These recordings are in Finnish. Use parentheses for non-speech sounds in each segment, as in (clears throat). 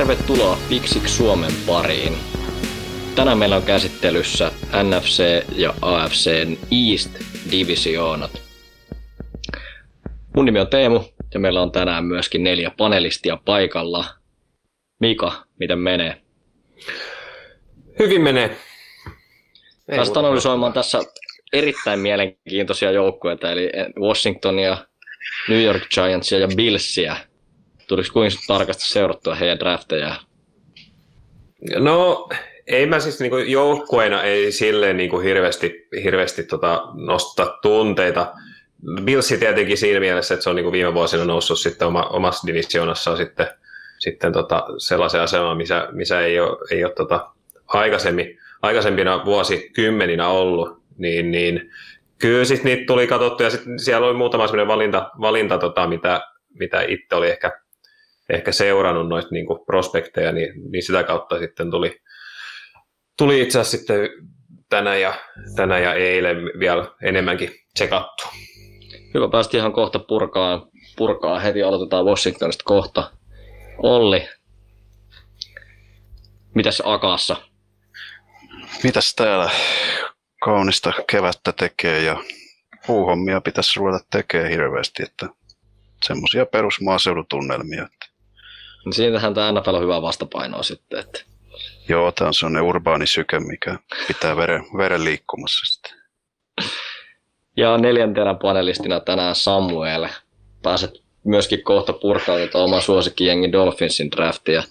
Tervetuloa Pixik Suomen pariin. Tänään meillä on käsittelyssä NFC ja AFCn East-divisioonat. Mun nimi on Teemu ja meillä on tänään myöskin neljä panelistia paikalla. Mika, miten menee? Hyvin menee. Päästään analysoimaan tässä erittäin mielenkiintoisia joukkueita, eli Washington ja New York Giantsia ja Billsia. Tuliko kuinka tarkasti seurattua heidän drafteja? No, ei mä siis niinku joukkueena ei silleen niinku hirveästi, hirveästi tota nosta tunteita. Billsi tietenkin siinä mielessä, että se on niinku viime vuosina noussut sitten oma, omassa divisionassaan sitten, sitten tota sellaisen asemaan, missä, missä ei ole, ei ole tota aikaisemmin, aikaisempina vuosikymmeninä ollut, niin, niin kyllä sitten niitä tuli katsottu ja sitten siellä oli muutama sellainen valinta, valinta tota, mitä, mitä itse oli ehkä, ehkä seurannut noita niin prospekteja, niin, niin, sitä kautta sitten tuli, tuli itse asiassa sitten tänä ja, tänä ja eilen vielä enemmänkin tsekattu. Hyvä, päästi ihan kohta purkaa, purkaa. Heti aloitetaan Washingtonista kohta. Olli, mitäs Akassa? Mitäs täällä kaunista kevättä tekee ja puuhommia pitäisi ruveta tekemään hirveästi, että semmoisia perusmaaseudutunnelmia. Että. Niin siitähän tämä NFL on hyvä vastapainoa sitten. Että. Joo, tämä on sellainen urbaani syke, mikä pitää veren, veren liikkumassa sitten. Ja neljäntenä panelistina tänään Samuel. Pääset myöskin kohta purkaa tätä oma suosikkijengi Dolphinsin draftia.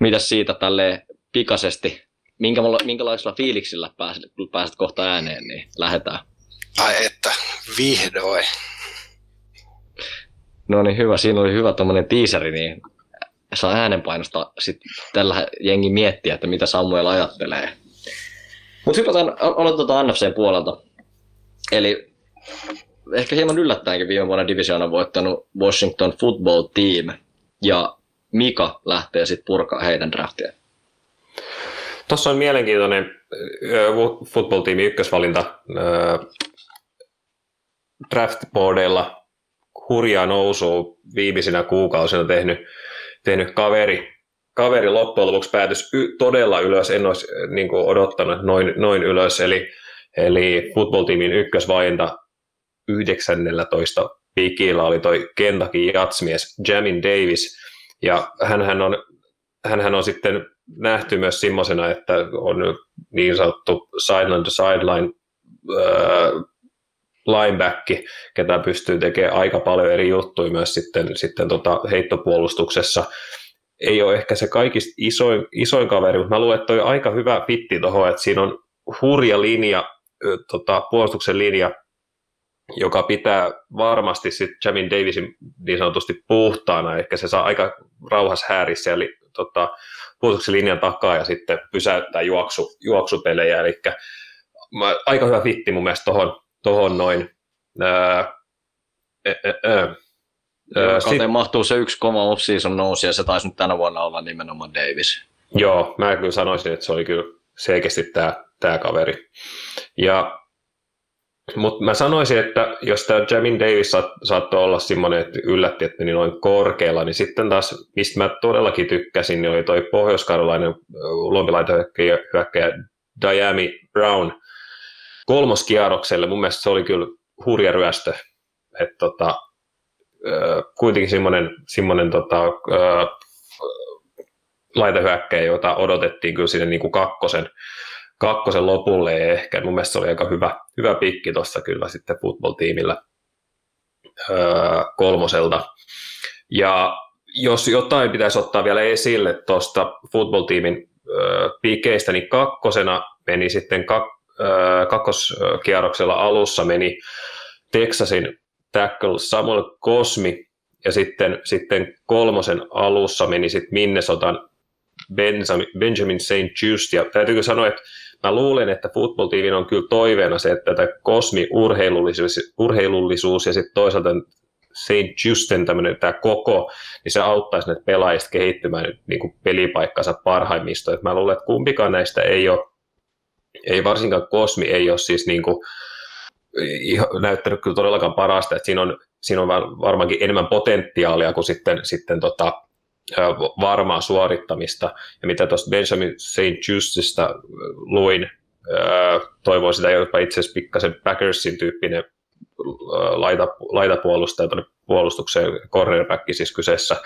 Mitäs siitä tälle pikaisesti minkä, minkälaisella fiiliksillä pääset, kun pääset kohta ääneen, niin lähdetään. Ai että, vihdoin. No niin, hyvä. Siinä oli hyvä tuommoinen tiiseri, niin saa äänenpainosta sitten tällä jengi miettiä, että mitä Samuel ajattelee. Mutta hypätään, aloitetaan NFCn puolelta. Eli ehkä hieman yllättäenkin viime vuonna divisioona voittanut Washington Football Team ja Mika lähtee sitten purkaa heidän draftia. Tuossa on mielenkiintoinen football team ykkösvalinta draftboardeilla hurjaa nousua viimeisinä kuukausina tehnyt, tehnyt kaveri, kaveri loppujen lopuksi päätys y- todella ylös, en olisi niin kuin odottanut noin, noin ylös, eli, eli football teamin ykkösvalinta 19 pikillä oli toi Kentucky jatsmies Jamin Davis, ja hän on, hän on sitten nähty myös semmoisena, että on niin sanottu sideline to sideline äh, lineback, ketä pystyy tekemään aika paljon eri juttuja myös sitten, sitten tota heittopuolustuksessa. Ei ole ehkä se kaikista isoin, isoin kaveri, mutta mä luulen, että toi on aika hyvä fitti tuohon, että siinä on hurja linja, tota, puolustuksen linja, joka pitää varmasti sitten Jamin Davisin niin sanotusti puhtaana, ehkä se saa aika rauhas häärissä ja li, tota, puolustuksen linjan takaa ja sitten pysäyttää juoksu, juoksupelejä, eli aika hyvä fitti mun mielestä tohon, tohon noin. Ää. Joo, sit, mahtuu se yksi koma off-season nousi ja se taisi nyt tänä vuonna olla nimenomaan Davis. Joo, mä kyllä sanoisin, että se oli kyllä selkeästi tämä, tämä kaveri. Ja mutta mä sanoisin, että jos tämä Jamin Davis saat, saattoi olla semmoinen, että yllätti, että meni noin korkealla, niin sitten taas, mistä mä todellakin tykkäsin, niin oli toi pohjoiskarjalainen luompilaitohyökkäjä Diami Brown kolmoskierrokselle. Mun mielestä se oli kyllä hurja ryöstö. Että tota, kuitenkin semmoinen, semmoinen tota, laitahyökkäjä, jota odotettiin kyllä sinne niin kuin kakkosen kakkosen lopulle ja ehkä mun mielestä se oli aika hyvä, hyvä pikki tuossa kyllä sitten football-tiimillä kolmoselta. Ja jos jotain pitäisi ottaa vielä esille tuosta football-tiimin pikeistä, niin kakkosena meni sitten kak, kakkoskierroksella alussa meni Texasin tackle Samuel Cosmi, ja sitten, sitten kolmosen alussa meni sitten Minnesotan Benjamin St. Just, ja täytyykö sanoa, että mä luulen, että football on kyllä toiveena se, että tämä kosmi-urheilullisuus urheilullisuus ja sitten toisaalta St. Justen tämmöinen tämä koko, niin se auttaisi näitä pelaajista kehittymään niin kuin pelipaikkansa parhaimmista. Et mä luulen, että kumpikaan näistä ei ole, ei varsinkaan Kosmi ei ole siis niin kuin, näyttänyt kyllä todellakaan parasta, että siinä on, siinä on varmaankin enemmän potentiaalia kuin sitten, sitten tota, varmaa suorittamista. Ja mitä tuosta Benjamin St. Justista luin, toivoin sitä jopa itse asiassa pikkasen Packersin tyyppinen laita, laitapuolustaja tuonne puolustukseen, cornerback siis kyseessä,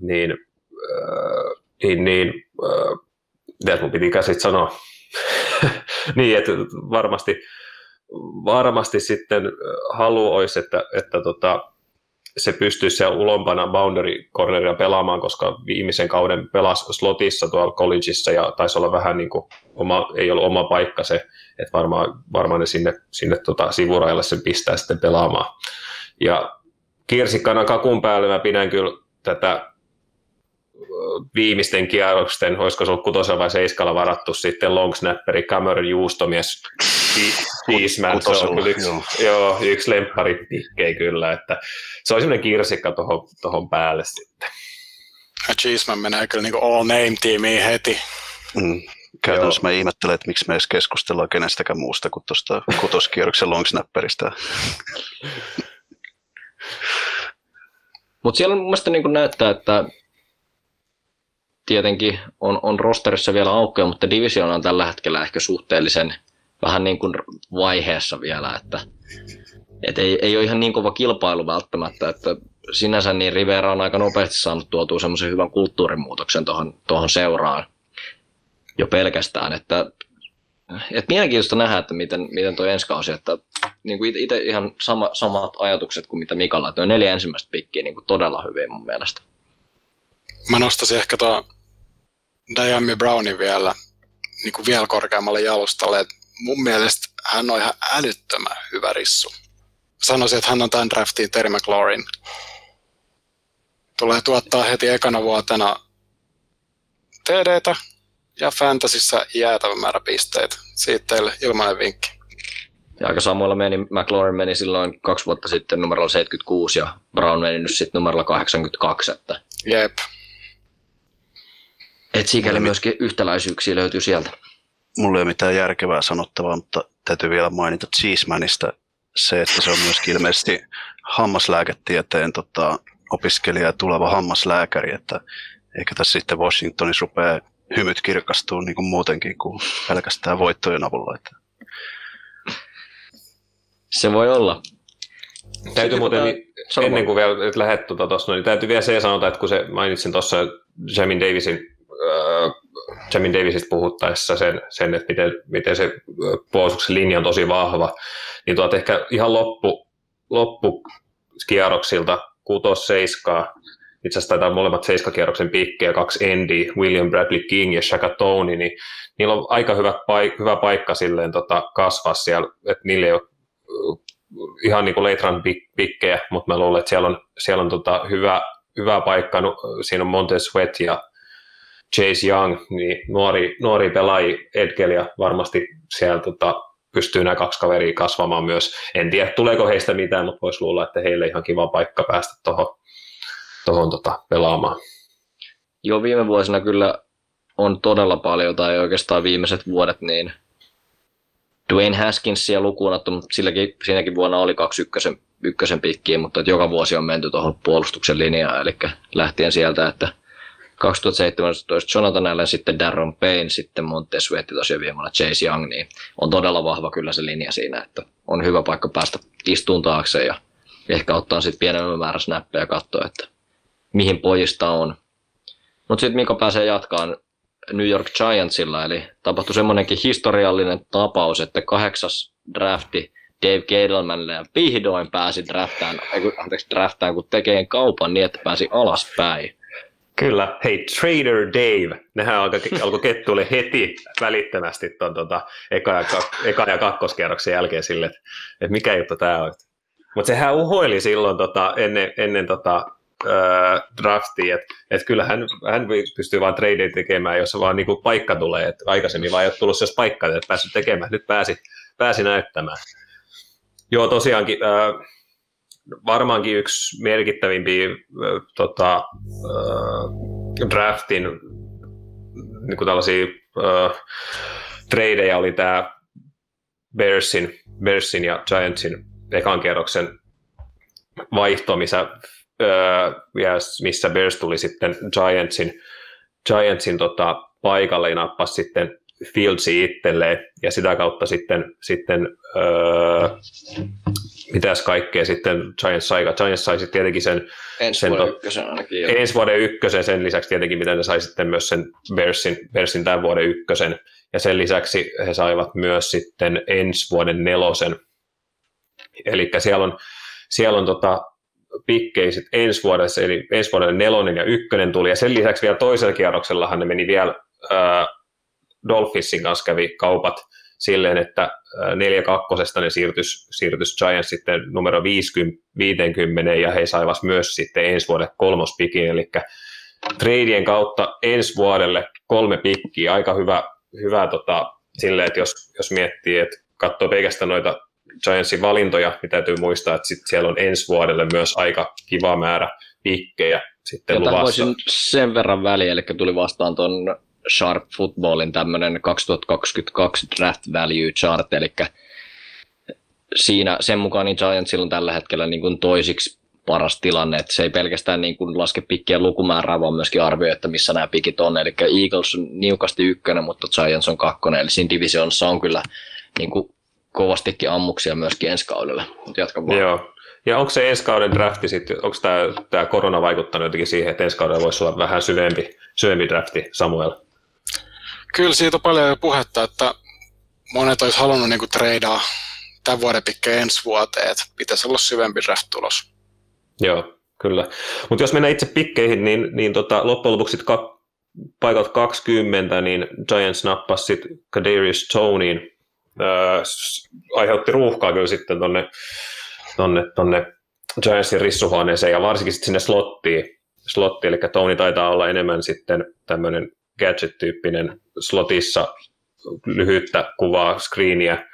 niin, ää, niin, niin mitä mun piti sitten sanoa, (laughs) niin, että varmasti, varmasti sitten halu olisi, että, että tota, se pystyisi siellä ulompana boundary corneria pelaamaan, koska viimeisen kauden pelasi slotissa tuolla collegeissa ja taisi olla vähän niin kuin oma, ei ollut oma paikka se, että varmaan, varmaan ne sinne, sinne tota sivurajalle sen pistää sitten pelaamaan. Ja kirsikkana kakun päälle mä pidän kyllä tätä viimeisten kierrosten, olisiko se ollut kutosella vai seiskalla varattu sitten long snapperi, Cameron Juustomies, Cheeseman, se on kyllä yksi, joo. joo, yksi lemppari pikkei kyllä, että se on semmoinen kirsikka tuohon, tohon päälle sitten. Ja Cheeseman menee kyllä niin all name tiimiin heti. Mm. Käytännössä mä ihmettelen, että miksi me edes keskustellaan kenestäkään muusta kuin tuosta kutoskierroksen long snapperista. Mutta siellä mun mielestä niin näyttää, että tietenkin on, on rosterissa vielä aukeaa, mutta division on tällä hetkellä ehkä suhteellisen vähän niin kuin vaiheessa vielä, että et ei, ei ole ihan niin kova kilpailu välttämättä, että sinänsä niin Rivera on aika nopeasti saanut tuotua semmoisen hyvän kulttuurimuutoksen tuohon, tuohon seuraan jo pelkästään, että et mielenkiintoista nähdä, että miten, miten tuo ensi kausi, että niin kuin itse ihan sama, samat ajatukset kuin mitä Mikalla, että neljä ensimmäistä pikkiä niin kuin todella hyvin mun mielestä. Mä nostaisin ehkä tuo Diami Brownin vielä, niin kuin vielä korkeammalle jalustalle. Et mun mielestä hän on ihan älyttömän hyvä rissu. Sanoisin, että hän on tämän draftin Terry McLaurin. Tulee tuottaa heti ekana vuotena TDtä ja Fantasissa jäätävä määrä pisteitä. Siitä teille ilmainen vinkki. Ja aika samoilla meni, McLaurin meni silloin kaksi vuotta sitten numerolla 76 ja Brown meni nyt sitten numerolla 82. Että Jep, et sikäli myöskin yhtäläisyyksiä löytyy sieltä. Mulla ei ole mitään järkevää sanottavaa, mutta täytyy vielä mainita Cheesemanista se, että se on myöskin ilmeisesti hammaslääketieteen tota, opiskelija ja tuleva hammaslääkäri, että ehkä tässä sitten Washingtonissa rupeaa hymyt kirkastuu niin kuin muutenkin kuin pelkästään voittojen avulla. Että. Se voi olla. Täytyy muuten, tota, ennen kuin vielä lähdet tuota tuossa, niin täytyy vielä se sanota, että kun se mainitsin tuossa Jamin Davisin äh, Jamin Davisista puhuttaessa sen, sen että miten, miten se puolustuksen linja on tosi vahva, niin tuot ehkä ihan loppu, loppukierroksilta kutos seiskaa, itse asiassa taitaa molemmat seiskakierroksen pikkejä, kaksi Andy, William Bradley King ja Shaka Tony, niin niillä on aika hyvä, paik- hyvä paikka silleen tota, kasvaa siellä, että niillä ei ole ihan niin kuin run pikkejä, mutta mä luulen, että siellä on, siellä on tota, hyvä, hyvä paikka, siinä on Montez Sweat ja Chase Young, niin nuori, nuori pelaaja Edgel ja varmasti siellä tota, pystyy nämä kaksi kaveria kasvamaan myös. En tiedä, tuleeko heistä mitään, mutta voisi luulla, että heille ihan kiva paikka päästä tuohon tohon, tota, pelaamaan. Joo, viime vuosina kyllä on todella paljon, tai oikeastaan viimeiset vuodet, niin Dwayne Haskinsia lukuun mutta silläkin, siinäkin vuonna oli kaksi ykkösen, ykkösen pikkiä, mutta joka vuosi on menty tuohon puolustuksen linjaan, eli lähtien sieltä, että 2017 Jonathan Allen, sitten Darren Payne, sitten Montez Sweat tosiaan viime Chase Young, niin on todella vahva kyllä se linja siinä, että on hyvä paikka päästä istuun taakse ja ehkä ottaa sitten pienemmän määrä snappeja ja katsoa, että mihin pojista on. Mutta sitten Mika pääsee jatkaan New York Giantsilla, eli tapahtui semmoinenkin historiallinen tapaus, että kahdeksas drafti Dave Gettlemanille ja vihdoin pääsi draftaan, anteeksi, draftaan, kun tekee kaupan niin, että pääsi alaspäin. Kyllä, hei Trader Dave, nehän alkoi, alkoi kettuille heti välittömästi tuon tota, eka, ja, eka ja kakkoskierroksen jälkeen sille, että, että mikä juttu tämä on. Mutta sehän uhoili silloin tota, ennen, ennen tota, äh, draftia, että et kyllä hän, hän pystyy vain tradeja tekemään, jos vaan niinku paikka tulee, että aikaisemmin vaan ei ole tullut se paikka, että päässyt tekemään, nyt pääsi, pääsi näyttämään. Joo, tosiaankin, äh, varmaankin yksi merkittävimpiä äh, tota, äh, draftin niin kuin tällaisia äh, tradeja oli tämä Bearsin, Bearsin ja Giantsin ekan kerroksen vaihto, missä ja missä Bears tuli sitten Giantsin, Giantsin tota, paikalle ja nappasi sitten Fieldsi itselleen ja sitä kautta sitten, sitten öö, mitäs kaikkea sitten Giants sai. Giants sai sitten tietenkin sen Ensi sen vuoden to- ykkösen ainakin. jo. ensi vuoden ykkösen, sen lisäksi tietenkin mitä ne sai sitten myös sen Bearsin, Bearsin tämän vuoden ykkösen, ja sen lisäksi he saivat myös sitten ensi vuoden nelosen. Eli siellä on, siellä on tota, pikkejä sit ensi vuodessa, eli ensi vuoden nelonen ja ykkönen tuli, ja sen lisäksi vielä toisella kierroksellahan ne meni vielä ää, Dolphinsin kanssa kävi kaupat silleen, että ää, neljä kakkosesta ne siirtys, siirtys Giants sitten numero 50, 50 ja he saivat myös sitten ensi vuodelle kolmospikin, eli treidien kautta ensi vuodelle kolme pikkiä, aika hyvä, hyvä tota, silleen, että jos, jos miettii, että katsoo pelkästään noita Giantsin valintoja, niin täytyy muistaa, että sit siellä on ensi vuodelle myös aika kiva määrä pikkejä sitten Jota luvassa. voisin sen verran väliä, eli tuli vastaan tuon Sharp Footballin tämmöinen 2022 Draft Value Chart, eli siinä sen mukaan niin Giantsilla on tällä hetkellä niin kuin toisiksi paras tilanne, että se ei pelkästään niin kuin laske pikkien lukumäärää, vaan myöskin arvioi, että missä nämä pikit on. Eli Eagles on niukasti ykkönen, mutta Giants on kakkonen, eli siinä divisionissa on kyllä niin kuin kovastikin ammuksia myöskin ensi kaudella. Jatka vaan. Joo. Ja onko se ensi kauden drafti sitten, onko tämä, tämä korona vaikuttanut jotenkin siihen, että ensi kaudella voisi olla vähän syvempi, syvempi drafti, Samuel? Kyllä siitä on paljon jo puhetta, että monet olisi halunnut niinku treidaa tämän vuoden pikkejä ensi vuoteen, että pitäisi olla syvempi draft-tulos. Joo, kyllä. Mutta jos mennään itse pikkeihin, niin, niin tota, loppujen lopuksi kak, paikalta 20, niin Giants nappasi sitten Kadarius Toneyin. Öö, aiheutti ruuhkaa kyllä sitten tonne, tonne, tonne Giantsin rissuhuoneeseen ja varsinkin sitten sinne slottiin. Slotti, eli Tony taitaa olla enemmän sitten tämmöinen gadget-tyyppinen slotissa lyhyttä kuvaa, screeniä,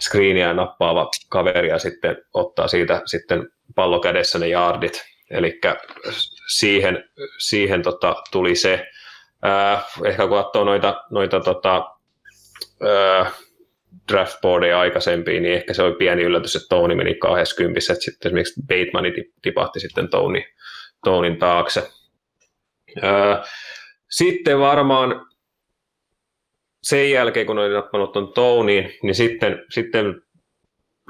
screeniä nappaava kaveri ja sitten ottaa siitä sitten pallo kädessä ne yardit. Eli siihen, siihen tota, tuli se. Ää, ehkä kun katsoo noita, noita tota, ää, draftboardeja aikaisempiin, niin ehkä se oli pieni yllätys, että Tony meni 20, että sitten esimerkiksi Bateman tipahti sitten Tony, Tonin taakse. Ää, sitten varmaan sen jälkeen, kun oli nappanut tuon Tonyin, niin sitten, sitten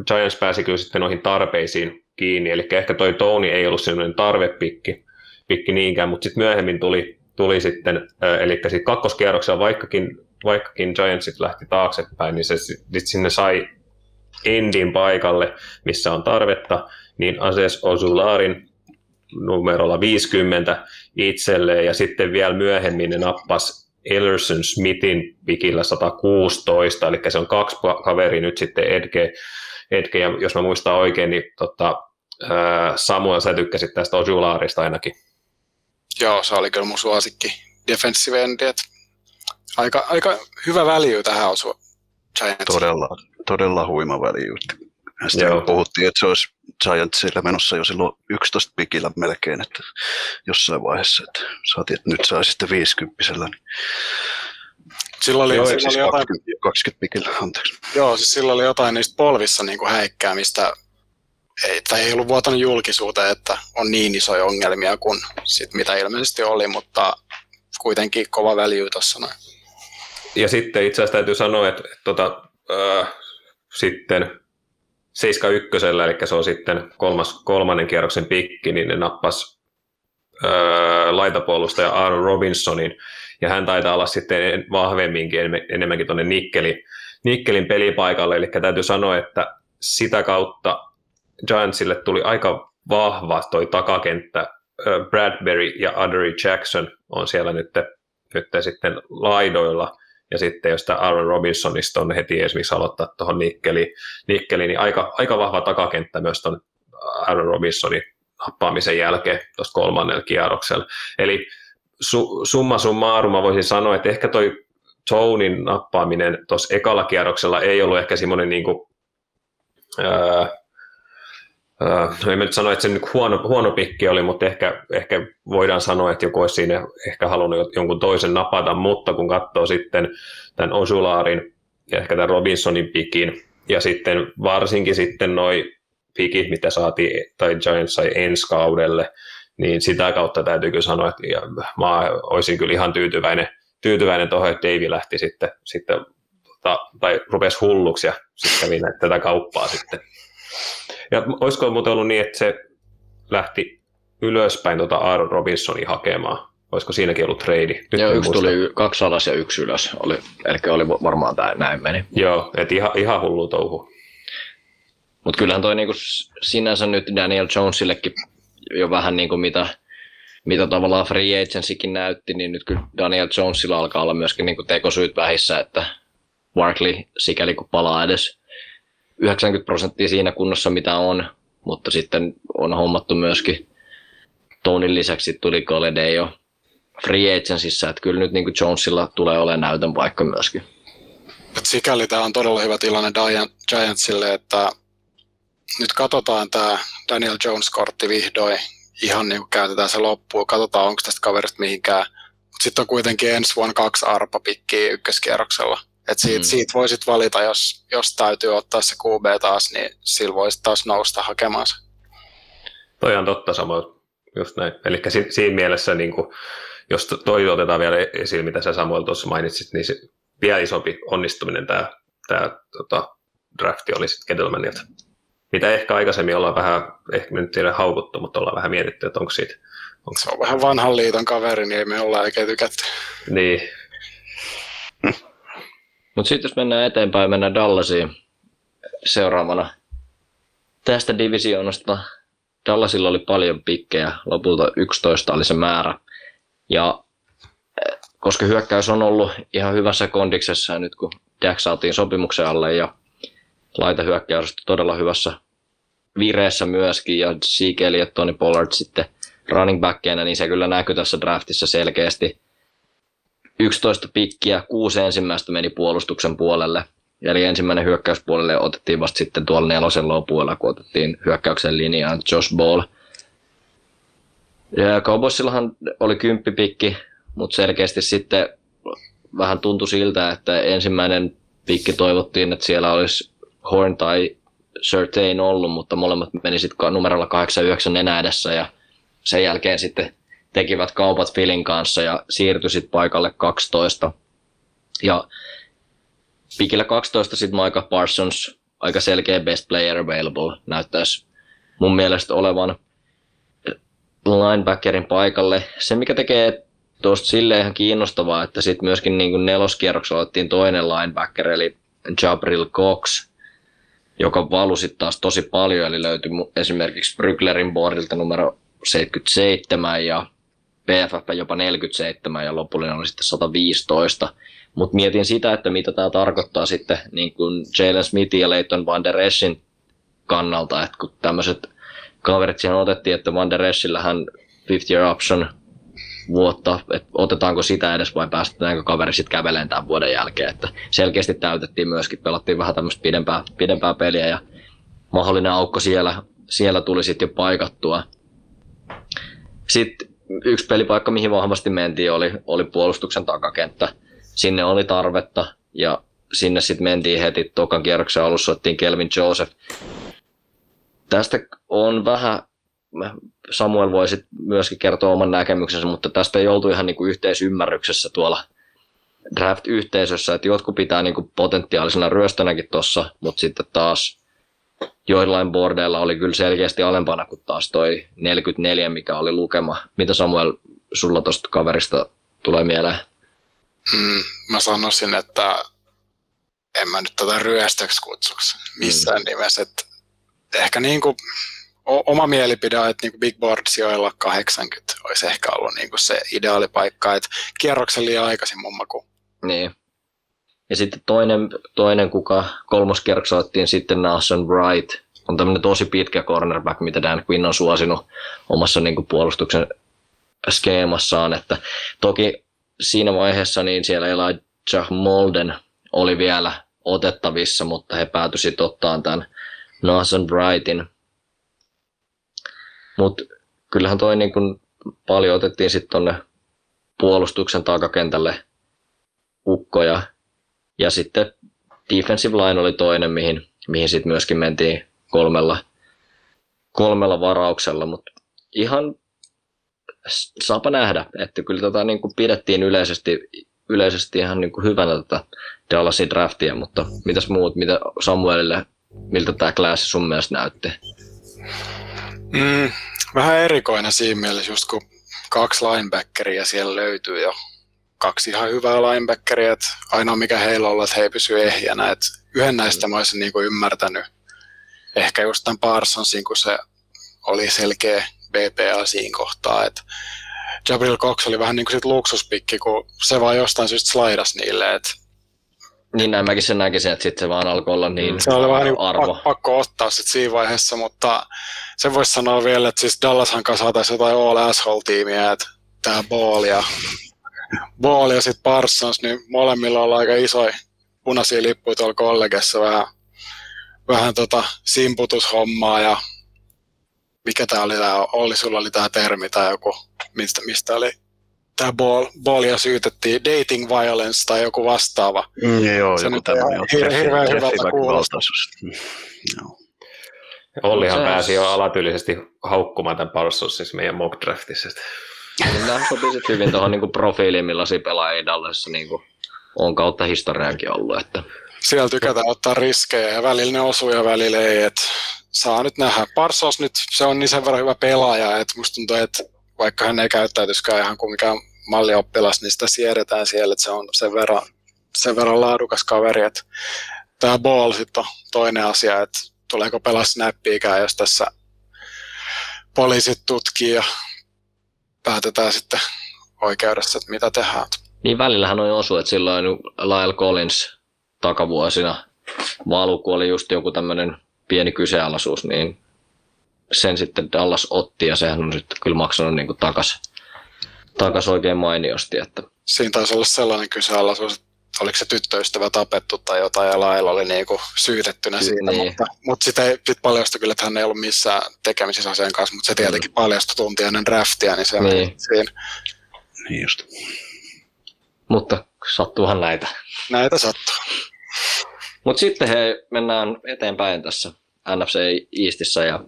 Giants pääsi kyllä sitten noihin tarpeisiin kiinni, eli ehkä toi Tony ei ollut sellainen tarvepikki pikki niinkään, mutta sitten myöhemmin tuli, tuli sitten, eli sitten kakkoskierroksella vaikkakin, vaikkakin Giantsit lähti taaksepäin, niin se sit sinne sai endin paikalle, missä on tarvetta, niin Ases Osularin numerolla 50 itselleen, ja sitten vielä myöhemmin ne nappas Ellerson Smithin pikillä 116, eli se on kaksi kaveri nyt sitten Edge, Edge ja jos mä muistan oikein, niin tota, Samuel, sä tykkäsit tästä Ojulaarista ainakin. Joo, se oli kyllä mun suosikki defensive endi, että aika, aika hyvä value tähän osua Giants. Todella, todella huima väliin. Sitten Joo. puhuttiin, että se olisi Giantsilla menossa jo silloin 11 pikillä melkein, että jossain vaiheessa, että saatiin, että nyt saa sitten 50 niin, Silloin oli, Joo, silloin siis oli jotain 20, 20 pikillä, anteeksi. Joo, siis silloin oli jotain niistä polvissa niin kuin häikkäämistä, ei, tai ei ollut vuotanut julkisuuteen, että on niin isoja ongelmia kuin sit, mitä ilmeisesti oli, mutta kuitenkin kova value tuossa noin. Ja sitten itse asiassa täytyy sanoa, että, että tota, äh, sitten 71, eli se on sitten kolmas, kolmannen kierroksen pikki, niin ne nappas äh, laitapuolustaja Aaron Robinsonin, ja hän taitaa olla sitten vahvemminkin enemmän- enemmänkin tuonne Nikkeli, Nikkelin pelipaikalle, eli täytyy sanoa, että sitä kautta Giantsille tuli aika vahva toi takakenttä. Ö, Bradbury ja Adderey Jackson on siellä nyt, nyt sitten laidoilla, ja sitten jos tämä Aaron Robinsonista on heti esimerkiksi aloittaa tuohon Nikkeliin, Nikkeliin, niin aika, aika vahva takakenttä myös tuon Aaron Robinsonin nappaamisen jälkeen tuosta kolmannella kierroksella. Eli su, summa summarum mä voisin sanoa, että ehkä toi Tonin nappaaminen tuossa ekalla kierroksella ei ollut ehkä semmoinen niin kuin, ää, no en mä nyt sano, että se nyt huono, huono pikki oli, mutta ehkä, ehkä voidaan sanoa, että joku olisi siinä ehkä halunnut jonkun toisen napata, mutta kun katsoo sitten tämän Osulaarin ja ehkä tämän Robinsonin pikin, ja sitten varsinkin sitten noi pikit, mitä saatiin, tai Giants sai ensi kaudelle, niin sitä kautta täytyy kyllä sanoa, että mä olisin kyllä ihan tyytyväinen, tyytyväinen tuohon, että Dave lähti sitten, sitten tota, tai rupesi hulluksi ja sitten kävi tätä kauppaa sitten. Ja olisiko muuten ollut niin, että se lähti ylöspäin tuota Aaron Robinsonia hakemaan? Olisiko siinäkin ollut trade? Nyt Joo, yksi muista. tuli kaksi alas ja yksi ylös. Oli, eli oli varmaan tämä näin meni. Joo, että ihan, ihan hullu touhu. Mutta kyllähän toi niinku sinänsä nyt Daniel Jonesillekin jo vähän niinku mitä, mitä tavallaan free agencykin näytti, niin nyt kyllä Daniel Jonesilla alkaa olla myöskin niinku tekosyyt vähissä, että Barkley sikäli kun palaa edes 90 prosenttia siinä kunnossa mitä on, mutta sitten on hommattu myöskin Tonin lisäksi tuli Golladay jo free agencyssä, että kyllä nyt niin kuin Jonesilla tulee olemaan näytön paikka myöskin. Sikäli tämä on todella hyvä tilanne Giantsille, että nyt katsotaan tämä Daniel Jones-kortti vihdoin, ihan niin kuin käytetään se loppuun, katsotaan onko tästä kaverista mihinkään. Sitten on kuitenkin ensi vuonna kaksi arpapikkiä ykköskierroksella. Et siitä, mm. siitä voisit valita, jos, jos täytyy ottaa se QB taas, niin sillä voisit taas nousta hakemaan se. Toi on totta samoin, just näin. Eli si- siinä mielessä, niin kuin, jos toi otetaan vielä esiin, mitä sä Samuel tuossa mainitsit, niin se vielä isompi onnistuminen tämä, tämä tota, drafti oli sitten Gettlemanilta. Mitä ehkä aikaisemmin ollaan vähän, ehkä me nyt ei ole haukuttu, mutta ollaan vähän mietitty, että onko siitä... Onko... Se on vähän vanhan liiton kaveri, niin ei me olla oikein tykätty. Niin, mutta sitten jos mennään eteenpäin, mennään Dallasiin seuraavana. Tästä divisioonasta Dallasilla oli paljon pikkejä, lopulta 11 oli se määrä. Ja eh, koska hyökkäys on ollut ihan hyvässä kondiksessa nyt kun Dak saatiin sopimuksen alle ja laita hyökkäys todella hyvässä vireessä myöskin ja Zeke ja Tony Pollard sitten running backkeinä, niin se kyllä näkyy tässä draftissa selkeästi. 11 pikkiä, kuusi ensimmäistä meni puolustuksen puolelle. Eli ensimmäinen hyökkäyspuolelle otettiin vasta sitten tuolla nelosen lopuilla, kun otettiin hyökkäyksen linjaan Josh Ball. Ja Cowboysillahan oli kymppipikki, mutta selkeästi sitten vähän tuntui siltä, että ensimmäinen pikki toivottiin, että siellä olisi Horn tai Certain ollut, mutta molemmat meni sitten numerolla 89 enää edessä ja sen jälkeen sitten tekivät kaupat Filin kanssa ja siirtyi sitten paikalle 12. Ja pikillä 12 sitten Micah Parsons, aika selkeä best player available, näyttäisi mun mielestä olevan linebackerin paikalle. Se, mikä tekee tuosta silleen ihan kiinnostavaa, että sitten myöskin niin kuin neloskierroksella otettiin toinen linebacker, eli Jabril Cox, joka valusi taas tosi paljon, eli löytyi esimerkiksi Brücklerin boardilta numero 77 ja PFF jopa 47 ja lopullinen oli sitten 115. Mutta mietin sitä, että mitä tämä tarkoittaa sitten niin kuin Jalen Smithin ja Leighton Van Der Eschin kannalta, että kun tämmöiset kaverit siihen otettiin, että Van Der Eschillähän fifth year option vuotta, että otetaanko sitä edes vai päästetäänkö kaveri sitten käveleen tämän vuoden jälkeen, että selkeästi täytettiin myöskin, pelattiin vähän tämmöistä pidempää, pidempää peliä ja mahdollinen aukko siellä, siellä tuli sitten jo paikattua. Sitten yksi pelipaikka, mihin vahvasti mentiin, oli, oli puolustuksen takakenttä. Sinne oli tarvetta ja sinne sitten mentiin heti tokan kierroksen alussa, otettiin Kelvin Joseph. Tästä on vähän, Samuel voi sit myöskin kertoa oman näkemyksensä, mutta tästä ei oltu ihan niinku yhteisymmärryksessä tuolla draft-yhteisössä, että jotkut pitää niinku potentiaalisena ryöstönäkin tuossa, mutta sitten taas joillain bordeilla oli kyllä selkeästi alempana kuin taas toi 44, mikä oli lukema. Mitä Samuel, sulla tuosta kaverista tulee mieleen? Mm, mä sanoisin, että en mä nyt tätä ryöstöksi kutsuksi missään mm. nimessä. Että ehkä niin kuin, oma mielipide on, että niin kuin Big Board sijoilla 80 olisi ehkä ollut niin kuin se ideaalipaikka, että kierroksen liian aikaisin mun maku. Niin. Ja sitten toinen, toinen kuka kolmoskierroksella otettiin sitten Nelson Wright, on tämmöinen tosi pitkä cornerback, mitä Dan Quinn on suosinut omassa niin kuin puolustuksen skeemassaan. Että toki siinä vaiheessa niin siellä Elijah Molden oli vielä otettavissa, mutta he päätyivät ottaa tämän Nathan Brightin. Mutta kyllähän toi niin kuin paljon otettiin sitten tonne puolustuksen takakentälle ukkoja ja sitten defensive line oli toinen, mihin, mihin sitten myöskin mentiin kolmella, kolmella varauksella, mutta ihan saapa nähdä, että kyllä tätä niin kuin pidettiin yleisesti, yleisesti ihan niin kuin hyvänä tätä Dallasin draftia, mutta mitäs muut, mitä Samuelille, miltä tämä klassi sun mielestä näytti? Mm, vähän erikoinen siinä mielessä, just kun kaksi linebackeria siellä löytyy jo. Kaksi ihan hyvää linebackeria, että ainoa mikä heillä on että he pysyvät ehjänä. Että yhden näistä mä olisin niin kuin ymmärtänyt. Ehkä just tämän Parsonsin, kun se oli selkeä BPA siinä kohtaa, että Jabril Cox oli vähän niin kuin sit luksuspikki, kun se vaan jostain syystä slaidas niille, että niin näin mäkin sen näkisin, että sitten se vaan alkoi olla niin Se oli vähän niin arvo. pakko, pakko ottaa sit siinä vaiheessa, mutta sen voisi sanoa vielä, että siis Dallashan kanssa tässä jotain all asshole-tiimiä, että tämä Ball ja, Ball ja sitten Parsons, niin molemmilla on aika isoja punaisia lippuja tuolla kollegessa, vähän, vähän tota simputushommaa ja mikä tämä oli, tää, oli sulla oli tämä termi tai joku, mistä, mistä oli tämä ball, ballia syytettiin, dating violence tai joku vastaava. Mm, joo, Se joku tämmöinen. on hir- hirveän hyvältä kuulostaa. Joo. Ollihan Se- pääsi jo alatyylisesti haukkumaan tämän Parsonsin meidän mock draftissa. Niin Nämä sopii sit hyvin tuohon niin profiiliin, millaisia pelaajia Dallasissa niin on kautta historiankin ollut. Että Siellä tykätään ottaa riskejä ja välillä ne osuu ja välillä ei. Et saa nyt nähdä. Parsos nyt, se on niin sen verran hyvä pelaaja, että musta tuntuu, että vaikka hän ei käyttäytyisikään ihan kuin mikään mallioppilas, niin sitä siedetään siellä, että se on sen verran, sen verran laadukas kaveri. Tämä ball sitten on toinen asia, että tuleeko pelaa snappiikään, jos tässä poliisit tutkii ja päätetään sitten oikeudessa, että mitä tehdään. Niin välillähän on osu, että silloin Lyle Collins takavuosina valu, kun oli just joku tämmöinen pieni kyseenalaisuus, niin sen sitten Dallas otti ja sehän on sitten kyllä maksanut niin takas, takas oikein mainiosti. Että, siinä taisi olla sellainen kyseenalaisuus, että oliko se tyttöystävä tapettu tai jotain, ja Laila oli niinku syytettynä Ky- siitä, niin. mutta, mutta sitä ei sit paljastui kyllä, että hän ei ollut missään tekemisissä asian kanssa, mutta se tietenkin paljastui tunti ennen draftia, niin se Niin. niin. siinä. Niin just. mutta sattuuhan näitä. Näitä sattuu. Mutta sitten he mennään eteenpäin tässä NFC Eastissä ja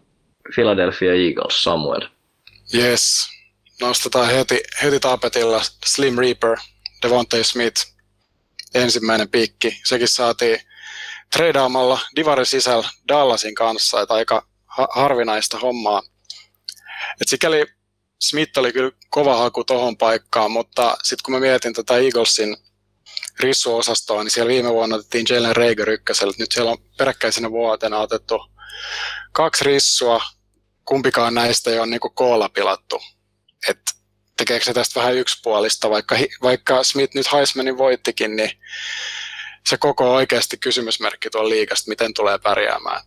Philadelphia Eagles, Samuel. Yes. Nostetaan heti, heti tapetilla Slim Reaper, Devontae Smith, ensimmäinen pikki. Sekin saatiin treidaamalla Divarin sisällä Dallasin kanssa, että aika ha- harvinaista hommaa. Et sikäli Smith oli kyllä kova haku tohon paikkaan, mutta sitten kun mä mietin tätä Eaglesin rissuosastoa, niin siellä viime vuonna otettiin Jalen Rager ykköselle. Nyt siellä on peräkkäisenä vuotena otettu kaksi rissua, kumpikaan näistä ei ole niin koolla pilattu. Et tekeekö se tästä vähän yksipuolista, vaikka, vaikka Smith nyt Heismanin voittikin, niin se koko oikeasti kysymysmerkki tuon liikasta, miten tulee pärjäämään.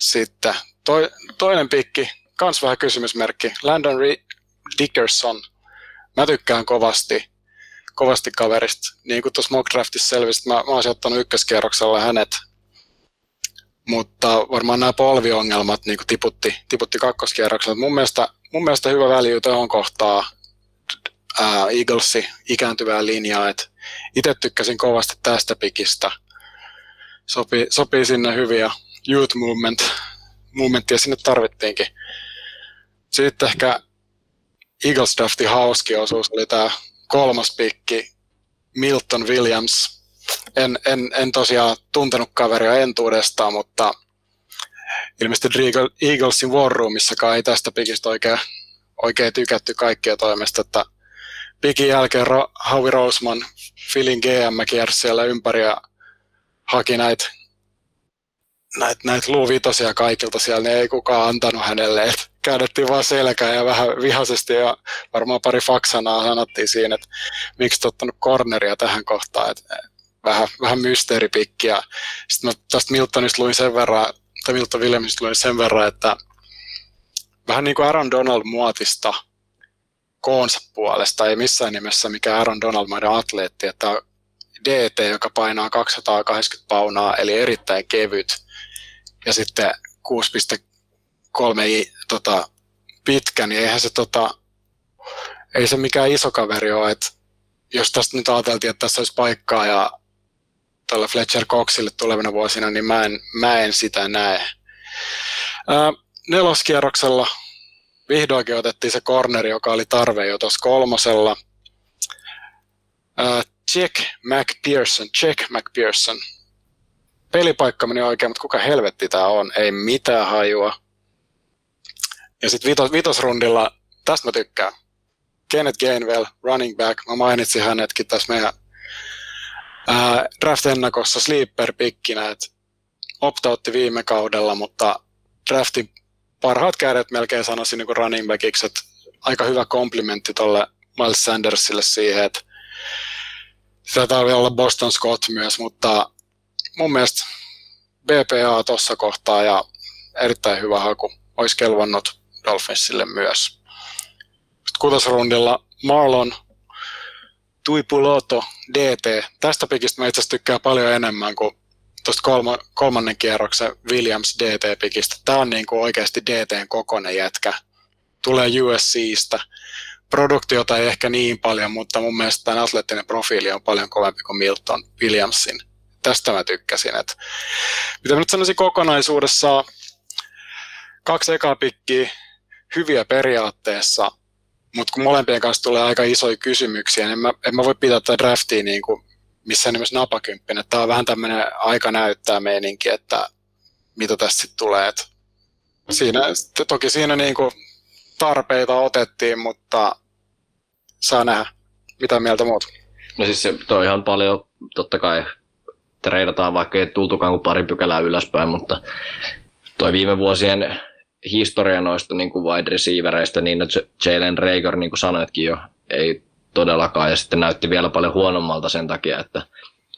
Sitten toi, toinen pikki, kans vähän kysymysmerkki, Landon Re- Dickerson. Mä tykkään kovasti, kovasti kaverista. Niin kuin tuossa mock draftissa selvisi, mä, mä olisin ottanut ykköskierroksella hänet mutta varmaan nämä polviongelmat niin tiputti, tiputti kakkoskierroksella. Mun mielestä, mun mielestä hyvä väliö tuohon kohtaa ää, Eaglesi ikääntyvää linjaa, että itse tykkäsin kovasti tästä pikistä. Sopii, sopii sinne hyvin ja youth movement, movementia sinne tarvittiinkin. Sitten ehkä Eagles draftin hauski osuus oli tämä kolmas pikki, Milton Williams, en, en, en tosiaan tuntenut kaveria entuudestaan, mutta ilmeisesti Eagle- Eaglesin War Roomissakaan ei tästä pikistä oikein, oikein tykätty kaikkia toimesta, että pikin jälkeen Ro- Howie Roseman, Philin GM kiersi siellä ympäri ja haki näitä näitä näit luuvitosia kaikilta siellä, niin ei kukaan antanut hänelle, että käännettiin vaan selkää ja vähän vihaisesti ja varmaan pari faksanaa sanottiin siinä, että miksi ottanut corneria tähän kohtaan, että vähän, vähän mysteeripikkiä. Sitten mä tästä Miltonista luin sen verran, tai Milton Williamsista luin sen verran, että vähän niin kuin Aaron Donald muotista koonsa puolesta, ei missään nimessä mikä Aaron Donald maiden atleetti, että DT, joka painaa 280 paunaa, eli erittäin kevyt, ja sitten 6,3 i- tota, pitkä, niin eihän se tota, ei se mikään iso kaveri ole, että jos tästä nyt ajateltiin, että tässä olisi paikkaa ja tällä Fletcher Coxille tulevina vuosina, niin mä en, mä en sitä näe. Ää, neloskierroksella vihdoinkin otettiin se corneri, joka oli tarve jo tuossa kolmosella. Jack McPherson, Jack McPherson. Pelipaikka meni oikein, mutta kuka helvetti tämä on? Ei mitään hajua. Ja sitten vitos, vitosrundilla, tästä mä tykkään. Kenneth Gainwell, running back. Mä mainitsin hänetkin tässä meidän draft-ennakossa sleeper-pikkinä, että optautti viime kaudella, mutta draftin parhaat kädet melkein sanoisin niin running backiksi, että aika hyvä komplimentti tuolle Miles Sandersille siihen, että sitä tarvii olla Boston Scott myös, mutta mun mielestä BPA tuossa kohtaa ja erittäin hyvä haku. Olisi kelvannut Dolphinsille myös. Sitten kutosrundilla Marlon Tuipuloto DT. Tästä pikistä mä itse tykkään paljon enemmän kuin tuosta kolma, kolmannen kierroksen Williams DT-pikistä. Tämä on niin kuin oikeasti DTn kokonen jätkä. Tulee USCstä. Produktiota ei ehkä niin paljon, mutta mun mielestä tämän atleettinen profiili on paljon kovempi kuin Milton Williamsin. Tästä mä tykkäsin. Että, mitä mä nyt sanoisin kokonaisuudessa, kaksi ekaa pikkiä, hyviä periaatteessa, mutta kun molempien kanssa tulee aika isoja kysymyksiä, niin mä, en mä voi pitää tätä draftia niin kuin missään nimessä napakymppinen. Tämä on vähän tämmöinen aika näyttää meininki, että mitä tästä sitten tulee. Et siinä, toki siinä niin kuin tarpeita otettiin, mutta saa nähdä, mitä mieltä muut. No siis se toi ihan paljon, totta kai treidataan, vaikka ei tultukaan kuin pari pykälää ylöspäin, mutta toi viime vuosien historia noista niin kuin wide receivereistä, niin Jalen Rager, niin kuin sanoitkin jo, ei todellakaan, ja sitten näytti vielä paljon huonommalta sen takia, että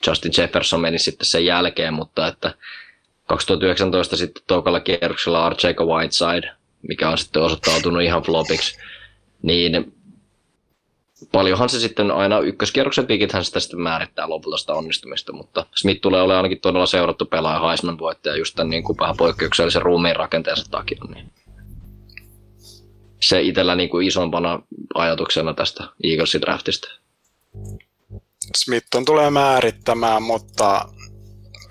Justin Jefferson meni sitten sen jälkeen, mutta että 2019 sitten tokalla kierroksella Archega Whiteside, mikä on sitten osoittautunut ihan flopiksi, niin paljonhan se sitten aina ykköskierroksen pikithän sitä sitten määrittää lopulta sitä onnistumista, mutta Smith tulee olemaan ainakin todella seurattu pelaaja Heisman voittaja just tämän niin kuin vähän poikkeuksellisen ruumiin rakenteensa takia. Niin se itsellä niin kuin isompana ajatuksena tästä Eaglesin draftista. on tulee määrittämään, mutta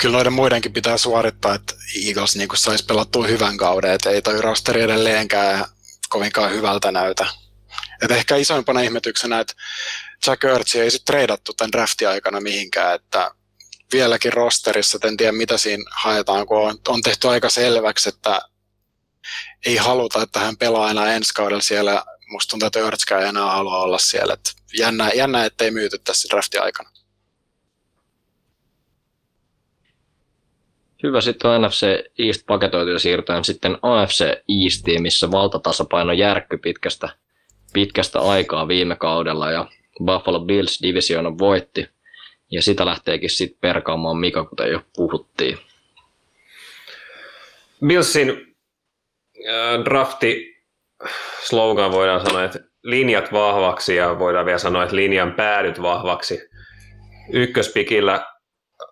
kyllä noiden muidenkin pitää suorittaa, että Eagles niin saisi pelattua hyvän kauden, että ei toi rosteri edelleenkään kovinkaan hyvältä näytä. Et ehkä isoimpana ihmetyksenä, että Jack Ertz ei sitten treidattu tämän draftin aikana mihinkään, että vieläkin rosterissa, en tiedä mitä siinä haetaan, kun on, on tehty aika selväksi, että ei haluta, että hän pelaa enää ensi kaudella siellä. Musta tuntuu, että Örtskä ei enää halua olla siellä. Et jännä, jännä, ettei myyty tässä draftin aikana. Hyvä, sitten on NFC East paketoitu ja siirrytään sitten AFC Eastiin, missä valtatasapaino järkky pitkästä, pitkästä aikaa viime kaudella ja Buffalo Bills divisioona voitti ja sitä lähteekin sitten perkaamaan Mika, kuten jo puhuttiin. Billsin drafti slogan voidaan sanoa, että linjat vahvaksi ja voidaan vielä sanoa, että linjan päädyt vahvaksi. Ykköspikillä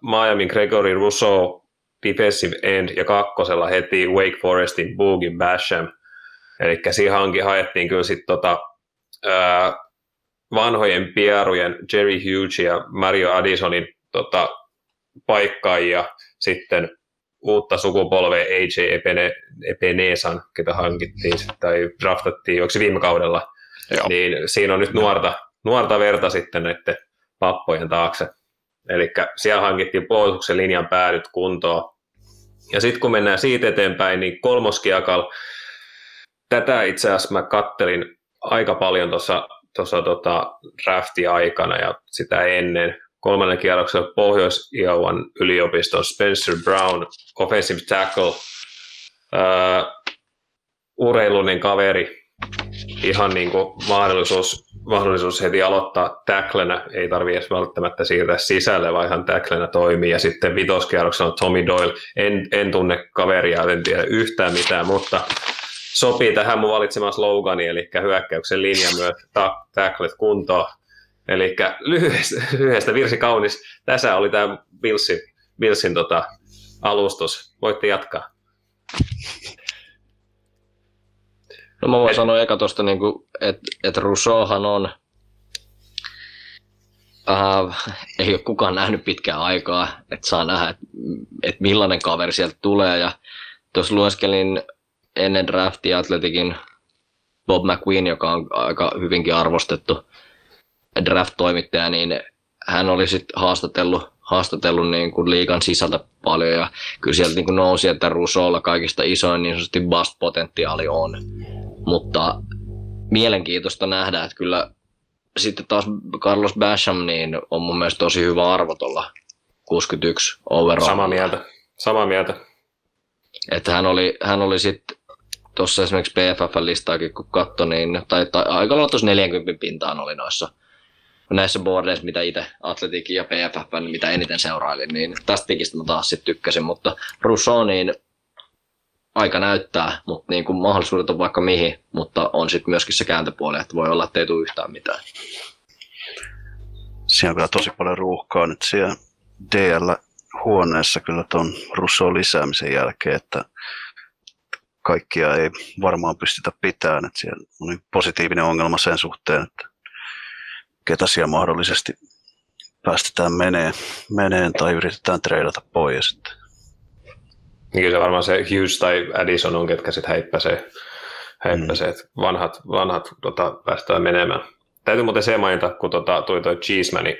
Miami Gregory Rousseau defensive end ja kakkosella heti Wake Forestin Boogie Basham. Eli siihen haettiin kyllä sitten tota, vanhojen pierujen Jerry Hughes ja Mario Addisonin tota, paikkaajia sitten uutta sukupolvea AJ Epene, Epenesan, ketä hankittiin tai draftattiin, se viime kaudella, Joo. niin siinä on nyt nuorta, nuorta verta sitten näiden pappojen taakse. Eli siellä hankittiin puolustuksen linjan päädyt kuntoon. Ja sitten kun mennään siitä eteenpäin, niin kolmoskiakal, tätä itse asiassa mä kattelin aika paljon tuossa tota drafti-aikana ja sitä ennen. Kolmannen kierroksella Pohjois-Iowan yliopiston Spencer Brown, offensive tackle, uh, urheilullinen kaveri, ihan niin kuin mahdollisuus, mahdollisuus heti aloittaa tacklenä, ei tarvitse edes välttämättä siirtää sisälle, vaan ihan tacklenä toimii. Ja sitten vitoskierroksella Tommy Doyle, en, en tunne kaveria, en tiedä yhtään mitään, mutta sopii tähän mun valitsemaan slogani, eli hyökkäyksen linja myös tacklet kuntoon. Eli lyhyestä, lyhyestä virsi kaunis. Tässä oli tämä Billsin, Billsin tota, alustus. Voitte jatkaa. No mä voin et, sanoa eka tuosta, niin että et Rousseauhan on, äh, ei ole kukaan nähnyt pitkään aikaa, että saa nähdä, että et millainen kaveri sieltä tulee. Ja tuossa lueskelin ennen draftia Atletikin Bob McQueen, joka on aika hyvinkin arvostettu draft-toimittaja, niin hän oli sitten haastatellut, haastatellut niin kuin liikan sisältä paljon ja kyllä sieltä niin kuin nousi, että Rusolla kaikista isoin niin sanotusti bust-potentiaali on. Mutta mielenkiintoista nähdä, että kyllä sitten taas Carlos Basham niin on mun mielestä tosi hyvä arvo tuolla 61 overall. Samaa mieltä. Samaa mieltä. Että hän oli, hän oli sitten tuossa esimerkiksi PFF-listaakin kun katsoi, niin, tai, tai aika lailla tuossa 40 pintaan oli noissa näissä boardeissa, mitä itse Atletikin ja PFF, mitä eniten seurailin, niin tästä tikistä mä taas sitten tykkäsin, mutta Rousseau, niin aika näyttää, mutta niin kuin mahdollisuudet on vaikka mihin, mutta on sitten myöskin se kääntöpuoli, että voi olla, että ei tule yhtään mitään. Siinä on kyllä tosi paljon ruuhkaa nyt siellä DL-huoneessa kyllä tuon Rousseau lisäämisen jälkeen, että kaikkia ei varmaan pystytä pitämään. Että siellä on niin positiivinen ongelma sen suhteen, että ketä siellä mahdollisesti päästetään menee, meneen tai yritetään treidata pois. Että niin se varmaan se Hughes tai Addison on, ketkä sitten häippäsee, häippäsee mm. vanhat, vanhat tota, päästään menemään. Täytyy muuten se mainita, kun tota, tuli toi Cheesemani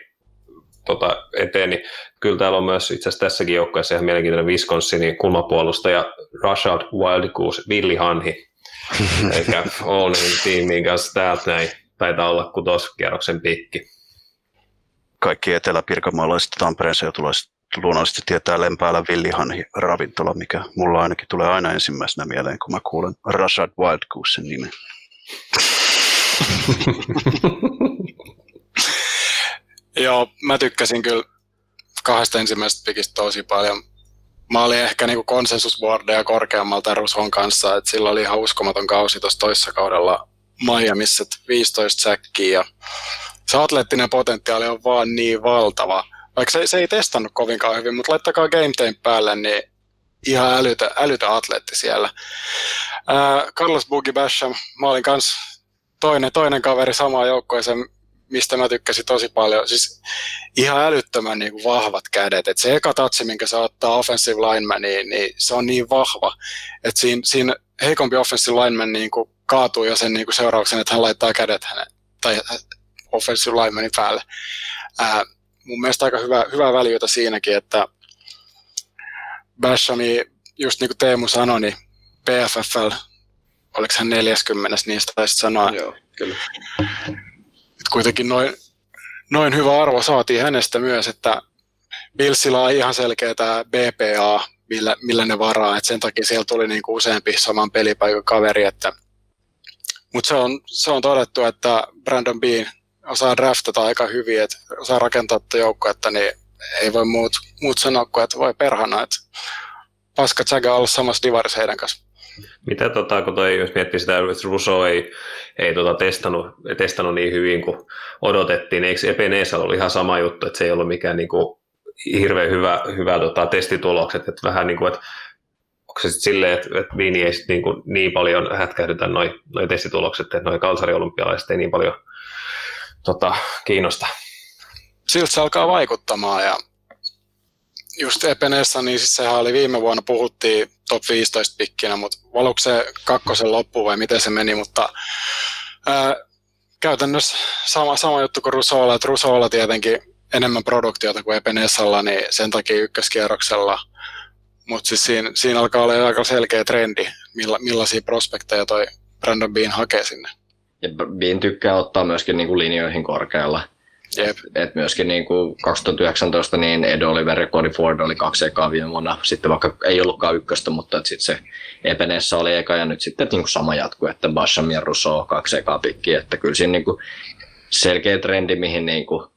tota, eteen, niin kyllä täällä on myös itse asiassa tässäkin joukkueessa ihan mielenkiintoinen Wisconsinin kulmapuolustaja Rashad Wildgoose, Billy Hanhi, eikä Allin tiimiin kanssa täältä näin. Taitaa olla kutoskierroksen pikki. Kaikki etelä-pirkanmaalaiset Tampereen seutulaiset luonnollisesti tietää Lempäällä Villihanhi ravintola, mikä mulla ainakin tulee aina ensimmäisenä mieleen, kun mä kuulen Rashad Wildgoosen nimen. (laughs) Joo, mä tykkäsin kyllä kahdesta ensimmäisestä pikistä tosi paljon. Mä olin ehkä niinku konsensusboardeja korkeammalta Ruson kanssa, että sillä oli ihan uskomaton kausi tuossa toissa kaudella Miamiissa, 15 säkkiä ja se atleettinen potentiaali on vaan niin valtava – vaikka se, se ei testannut kovinkaan hyvin, mutta laittakaa Game Time päälle, niin ihan älytä, älytä atleetti siellä. Ää, Carlos Boogie Basham, mä olin kans toinen, toinen kaveri samaa joukkoeseen, mistä mä tykkäsin tosi paljon. Siis ihan älyttömän niin kuin vahvat kädet. Et se eka tatsi, minkä se ottaa offensive lineman, niin, se on niin vahva, että siinä, siinä heikompi offensive lineman niin kuin kaatuu jo sen niin kuin seurauksen, että hän laittaa kädet hänen, tai offensive linemanin päälle. Ää, mun mielestä aika hyvä, hyvää väliötä siinäkin, että Bashami, just niin kuin Teemu sanoi, niin PFFL, oliko hän 40, niistä taisit sanoa. Joo, kyllä. Kuitenkin noin, noin hyvä arvo saatiin hänestä myös, että Billsillä on ihan selkeä tämä BPA, millä, millä ne varaa, että sen takia siellä tuli niin kuin useampi saman pelipaikan kaveri, että mutta se on, se on todettu, että Brandon Bean osaa draftata aika hyvin, että osaa rakentaa tätä että niin ei voi muut, muut sanoa kuin, että voi perhana, että paska Jaga olla samassa divarissa heidän kanssa. Mitä tota, kun toi, jos miettii sitä, että Russo ei, ei tota testannut, testannut niin hyvin kuin odotettiin, niin eikö Ebenezer ollut ihan sama juttu, että se ei ollut mikään niin kuin, hirveän hyvä, hyvä tota, testitulokset, että vähän niin kuin, että onko se sitten silleen, että, että Viini ei niin, kuin, niin paljon hätkähdytä noin noi testitulokset, että noin kalsariolympialaiset ei niin paljon tota, kiinnosta. Siltä se alkaa vaikuttamaan ja just Epenessa, niin siis sehän oli viime vuonna, puhuttiin top 15 pikkinä, mutta valuuko se kakkosen loppu vai miten se meni, mutta ää, käytännössä sama, sama juttu kuin Rusola, että Rusola tietenkin enemmän produktiota kuin Epenessalla, niin sen takia ykköskierroksella, mutta siis siinä, siinä alkaa olla aika selkeä trendi, milla, millaisia prospekteja toi Brandon Bean hakee sinne. Ja Bean tykkää ottaa myöskin niin kuin linjoihin korkealla. Jep. Et myöskin niin kuin 2019 niin Ed Oliver ja Cody Ford oli kaksi ekaa viime vuonna. Sitten vaikka ei ollutkaan ykköstä, mutta sitten se Epenessä oli eka ja nyt sitten niin kuin sama jatkuu, että Basham ja Russo kaksi ekaa pikkiä. Että kyllä siinä niin kuin selkeä trendi, mihin niin kuin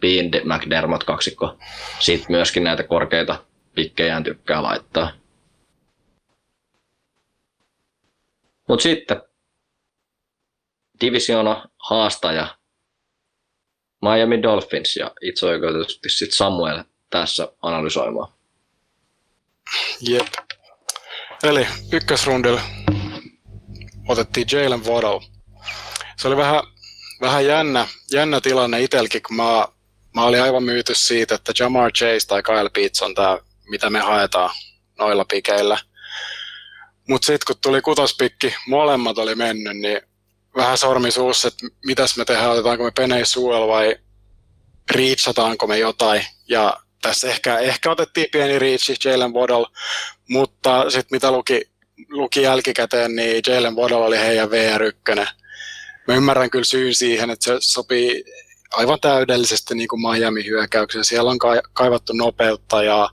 Bean McDermott kaksikko sitten myöskin näitä korkeita pikkejään tykkää laittaa. Mutta sitten divisiona haastaja Miami Dolphins ja itse oikeutetusti sitten Samuel tässä analysoimaan. Jep. Eli ykkösrundilla otettiin Jalen Waddle. Se oli vähän, vähän jännä, jännä tilanne itselläkin, kun mä, mä olin aivan myyty siitä, että Jamar Chase tai Kyle Pitts on tämä, mitä me haetaan noilla pikeillä. Mutta sitten kun tuli kutospikki, molemmat oli mennyt, niin vähän sormi suussa, että mitäs me tehdään, otetaanko me Penei Suel vai reachataanko me jotain. Ja tässä ehkä, ehkä otettiin pieni reachi Jalen Waddle, mutta sitten mitä luki, luki jälkikäteen, niin Jalen Waddle oli heidän VR1. Mä ymmärrän kyllä syyn siihen, että se sopii aivan täydellisesti niin kuin Miami hyökkäykseen. Siellä on kaivattu nopeutta ja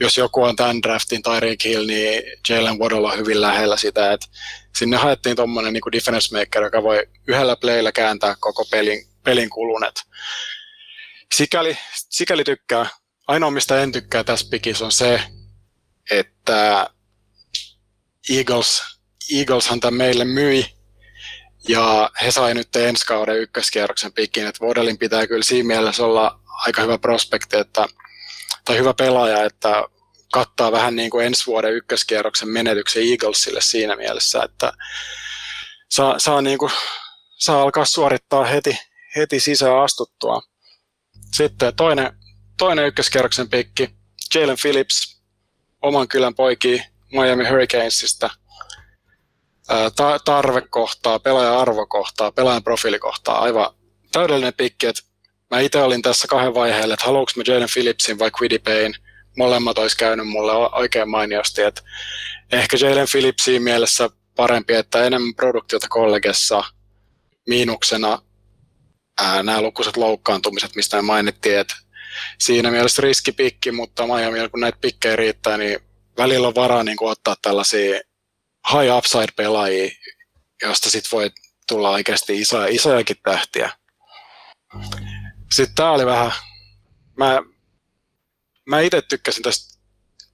jos joku on tämän draftin Tyreek Hill, niin Jalen Waddle on hyvin lähellä sitä, että sinne haettiin tuommoinen niin difference maker, joka voi yhdellä playllä kääntää koko pelin, pelin kulunet. Sikäli, sikäli tykkää. Ainoa, mistä en tykkää tässä pikissä on se, että Eagles, Eagleshan tämän meille myi, ja he sai nyt ensi kauden ykköskierroksen pikin, että Vodellin pitää kyllä siinä mielessä olla aika hyvä prospekti, että, tai hyvä pelaaja, että kattaa vähän niin kuin ensi vuoden ykköskierroksen menetyksen Eaglesille siinä mielessä, että saa, saa, niin kuin, saa alkaa suorittaa heti, heti sisään astuttua. Sitten toinen, toinen ykköskierroksen pikki, Jalen Phillips, oman kylän poikii Miami Hurricanesista. Ta- tarvekohtaa, pelaajan arvokohtaa, pelaajan profiilikohtaa, aivan täydellinen pikki, että mä itse olin tässä kahden vaiheella, että haluanko mä Jalen Phillipsin vai Quidipayn, molemmat olisi käynyt mulle oikein mainiosti, että ehkä Jalen Phillipsin mielessä parempi, että enemmän produktiota kollegessa, miinuksena ää, nämä lukuiset loukkaantumiset, mistä me mainittiin, että siinä mielessä riskipikki, mutta Miami, kun näitä pikkejä riittää, niin välillä on varaa niin ottaa tällaisia high upside-pelaajia, josta sitten voi tulla oikeasti isoja, isojakin tähtiä. Sitten tämä oli vähän, mä, mä itse tykkäsin tästä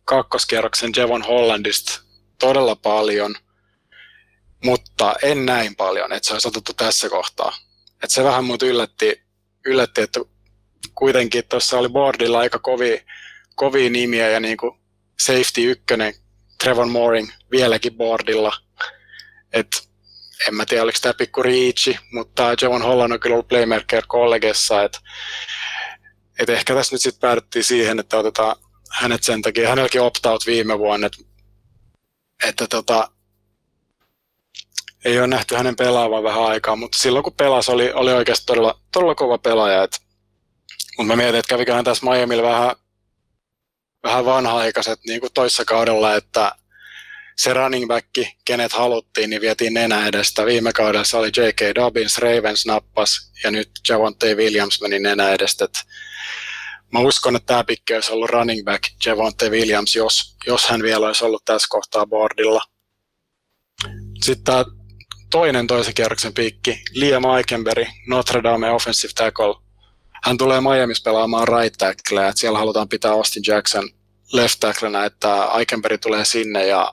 kakkoskierroksen Jevon Hollandista todella paljon, mutta en näin paljon, että se olisi otettu tässä kohtaa. Että se vähän mut yllätti, yllätti että kuitenkin tuossa oli boardilla aika kovi, kovia nimiä ja niin kuin safety ykkönen Trevor Mooring vieläkin boardilla. Et en mä tiedä, oliko tämä pikku riichi, mutta Javon Holland on kyllä ollut playmaker kollegessa, että et ehkä tässä nyt sitten päädyttiin siihen, että otetaan hänet sen takia, hänelläkin opt-out viime vuonna, että, että tota, ei ole nähty hänen pelaavan vähän aikaa, mutta silloin kun pelasi, oli, oli oikeasti todella, todella kova pelaaja. Et, mutta mä mietin, että käviköhän tässä Miamilla vähän, vähän vanha-aikaiset niin kuin toissa kaudella, että se running back, kenet haluttiin, niin vietiin nenä edestä. Viime kaudella se oli J.K. Dobbins, Ravens nappas ja nyt Javonte Williams meni nenä edestä. Mä uskon, että tämä pikki olisi ollut running back Javonte Williams, jos, jos hän vielä olisi ollut tässä kohtaa boardilla. Sitten tämä toinen toisen kierroksen pikki, Liam Aikenberry, Notre Dame offensive tackle. Hän tulee Miamiissa pelaamaan right tackle, että siellä halutaan pitää Austin Jackson left tacklena, että Aikenberry tulee sinne ja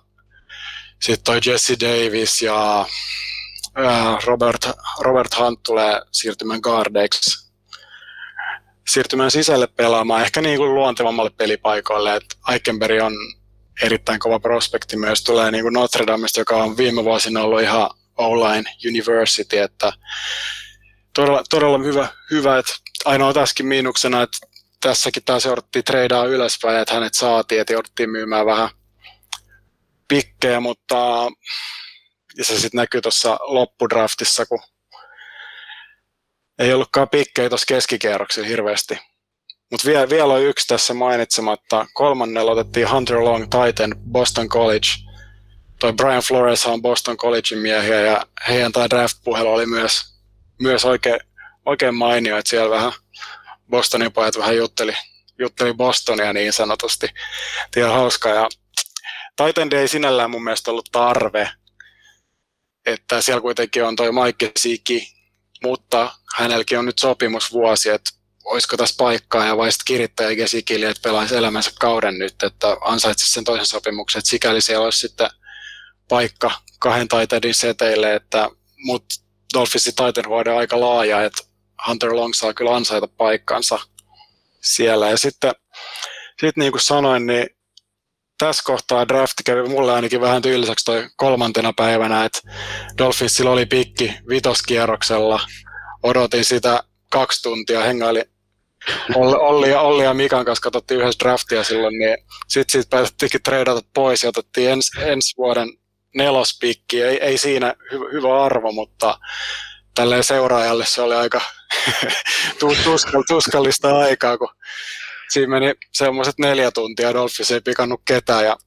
sitten toi Jesse Davis ja Robert, Robert Hunt tulee siirtymään guardeiksi. Siirtymään sisälle pelaamaan ehkä niin kuin luontevammalle pelipaikoille, että Aikenberry on erittäin kova prospekti myös, tulee niin kuin Notre Damesta, joka on viime vuosina ollut ihan online university, että todella, todella hyvä, hyvä, että ainoa tässäkin miinuksena, että tässäkin taas jouduttiin treidaa ylöspäin, että hänet saatiin, että jouduttiin myymään vähän pikkejä, mutta ja se sitten näkyy tuossa loppudraftissa, kun ei ollutkaan pikkejä tuossa keskikierroksilla hirveästi. Mutta vielä, vielä on yksi tässä mainitsematta. Kolmannella otettiin Hunter Long Titan Boston College – toi Brian Flores on Boston Collegein miehiä ja heidän tämä draft-puhelu oli myös, myös oikein, oikein mainio, että siellä vähän Bostonin pojat vähän jutteli, jutteli Bostonia niin sanotusti. Tiedä hauska ja Titan ei sinällään mun mielestä ollut tarve, että siellä kuitenkin on toi Mike Siki, mutta hänelläkin on nyt sopimusvuosi, että olisiko tässä paikkaa ja vai sitten kirittäjä Gesikille, että pelaisi elämänsä kauden nyt, että ansaitsisi sen toisen sopimuksen, että sikäli siellä olisi sitten paikka kahden taiteiden seteille, että mut Dolphinsin taiteenhuode on aika laaja, että Hunter Long saa kyllä ansaita paikkansa siellä. Ja sitten sit niin kuin sanoin, niin tässä kohtaa draft kävi mulle ainakin vähän tyyliseksi toi kolmantena päivänä, että Dolphinsilla oli pikki vitoskierroksella. Odotin sitä kaksi tuntia, hengaili Olli, Olli, ja, Olli ja Mikan kanssa katsottiin yhdessä draftia silloin, niin sitten siitä päätettiinkin treidata pois ja otettiin ens, ensi vuoden nelospikki, ei, ei siinä hy, hyvä arvo, mutta tälle seuraajalle se oli aika (laughs) tuskallista aikaa, kun siinä meni semmoiset neljä tuntia, Dolphins ei pikannut ketään ja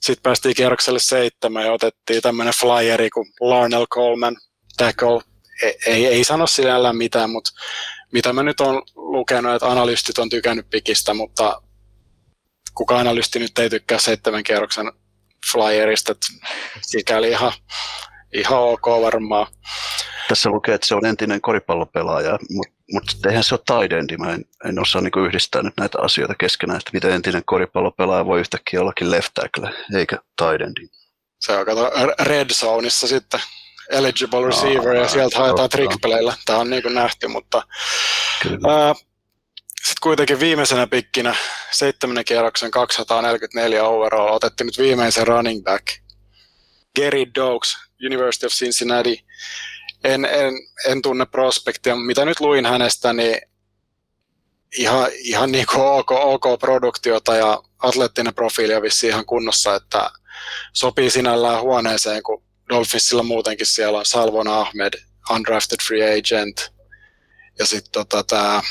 sitten päästiin kierrokselle seitsemän ja otettiin tämmöinen flyeri kuin Larnell Coleman tackle. Ei, ei, ei sano sinällään mitään, mutta mitä mä nyt on lukenut, että analystit on tykännyt pikistä, mutta kuka analysti nyt ei tykkää seitsemän kierroksen flyerista, että sikäli ihan, ihan ok varmaan. Tässä lukee, että se on entinen koripallopelaaja, mutta mut eihän se ole taidendi. Mä en, en osaa niinku yhdistää nyt näitä asioita keskenään, että miten entinen koripallopelaaja voi yhtäkkiä ollakin left tackle, eikä taidendi. Se on kato red zoneissa sitten eligible receiver ja sieltä haetaan trickpeleillä. Tämä on niin kuin nähty, mutta sitten kuitenkin viimeisenä pikkinä seitsemännen kierroksen 244 overall otettiin nyt viimeisen running back. Gary Dogs, University of Cincinnati. En, en, en tunne prospektia, mitä nyt luin hänestä, niin ihan, ihan niin kuin OK, OK produktiota ja atleettinen profiili on vissi ihan kunnossa, että sopii sinällään huoneeseen, kun Dolphinsilla muutenkin siellä on Salvon Ahmed, undrafted free agent, ja sitten tota, tämä,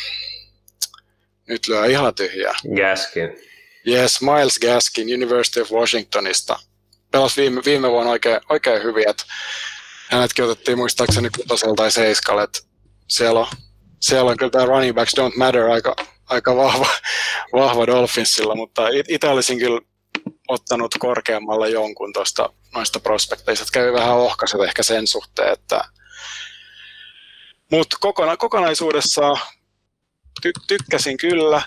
nyt lyö ihan tyhjää. Gaskin. Yes, Miles Gaskin University of Washingtonista. Pelasi viime, viime vuonna oikein, oikein hyvin, että hänetkin otettiin muistaakseni kutosella tai seiskalle, että siellä on, siellä on kyllä tämä running backs don't matter aika, aika vahva, (laughs) vahva Dolphinsilla, mutta itse olisin kyllä ottanut korkeammalla jonkun tuosta noista prospekteista. Kävi vähän ohkaiset ehkä sen suhteen, että mutta kokona- kokonaisuudessaan ty- tykkäsin kyllä,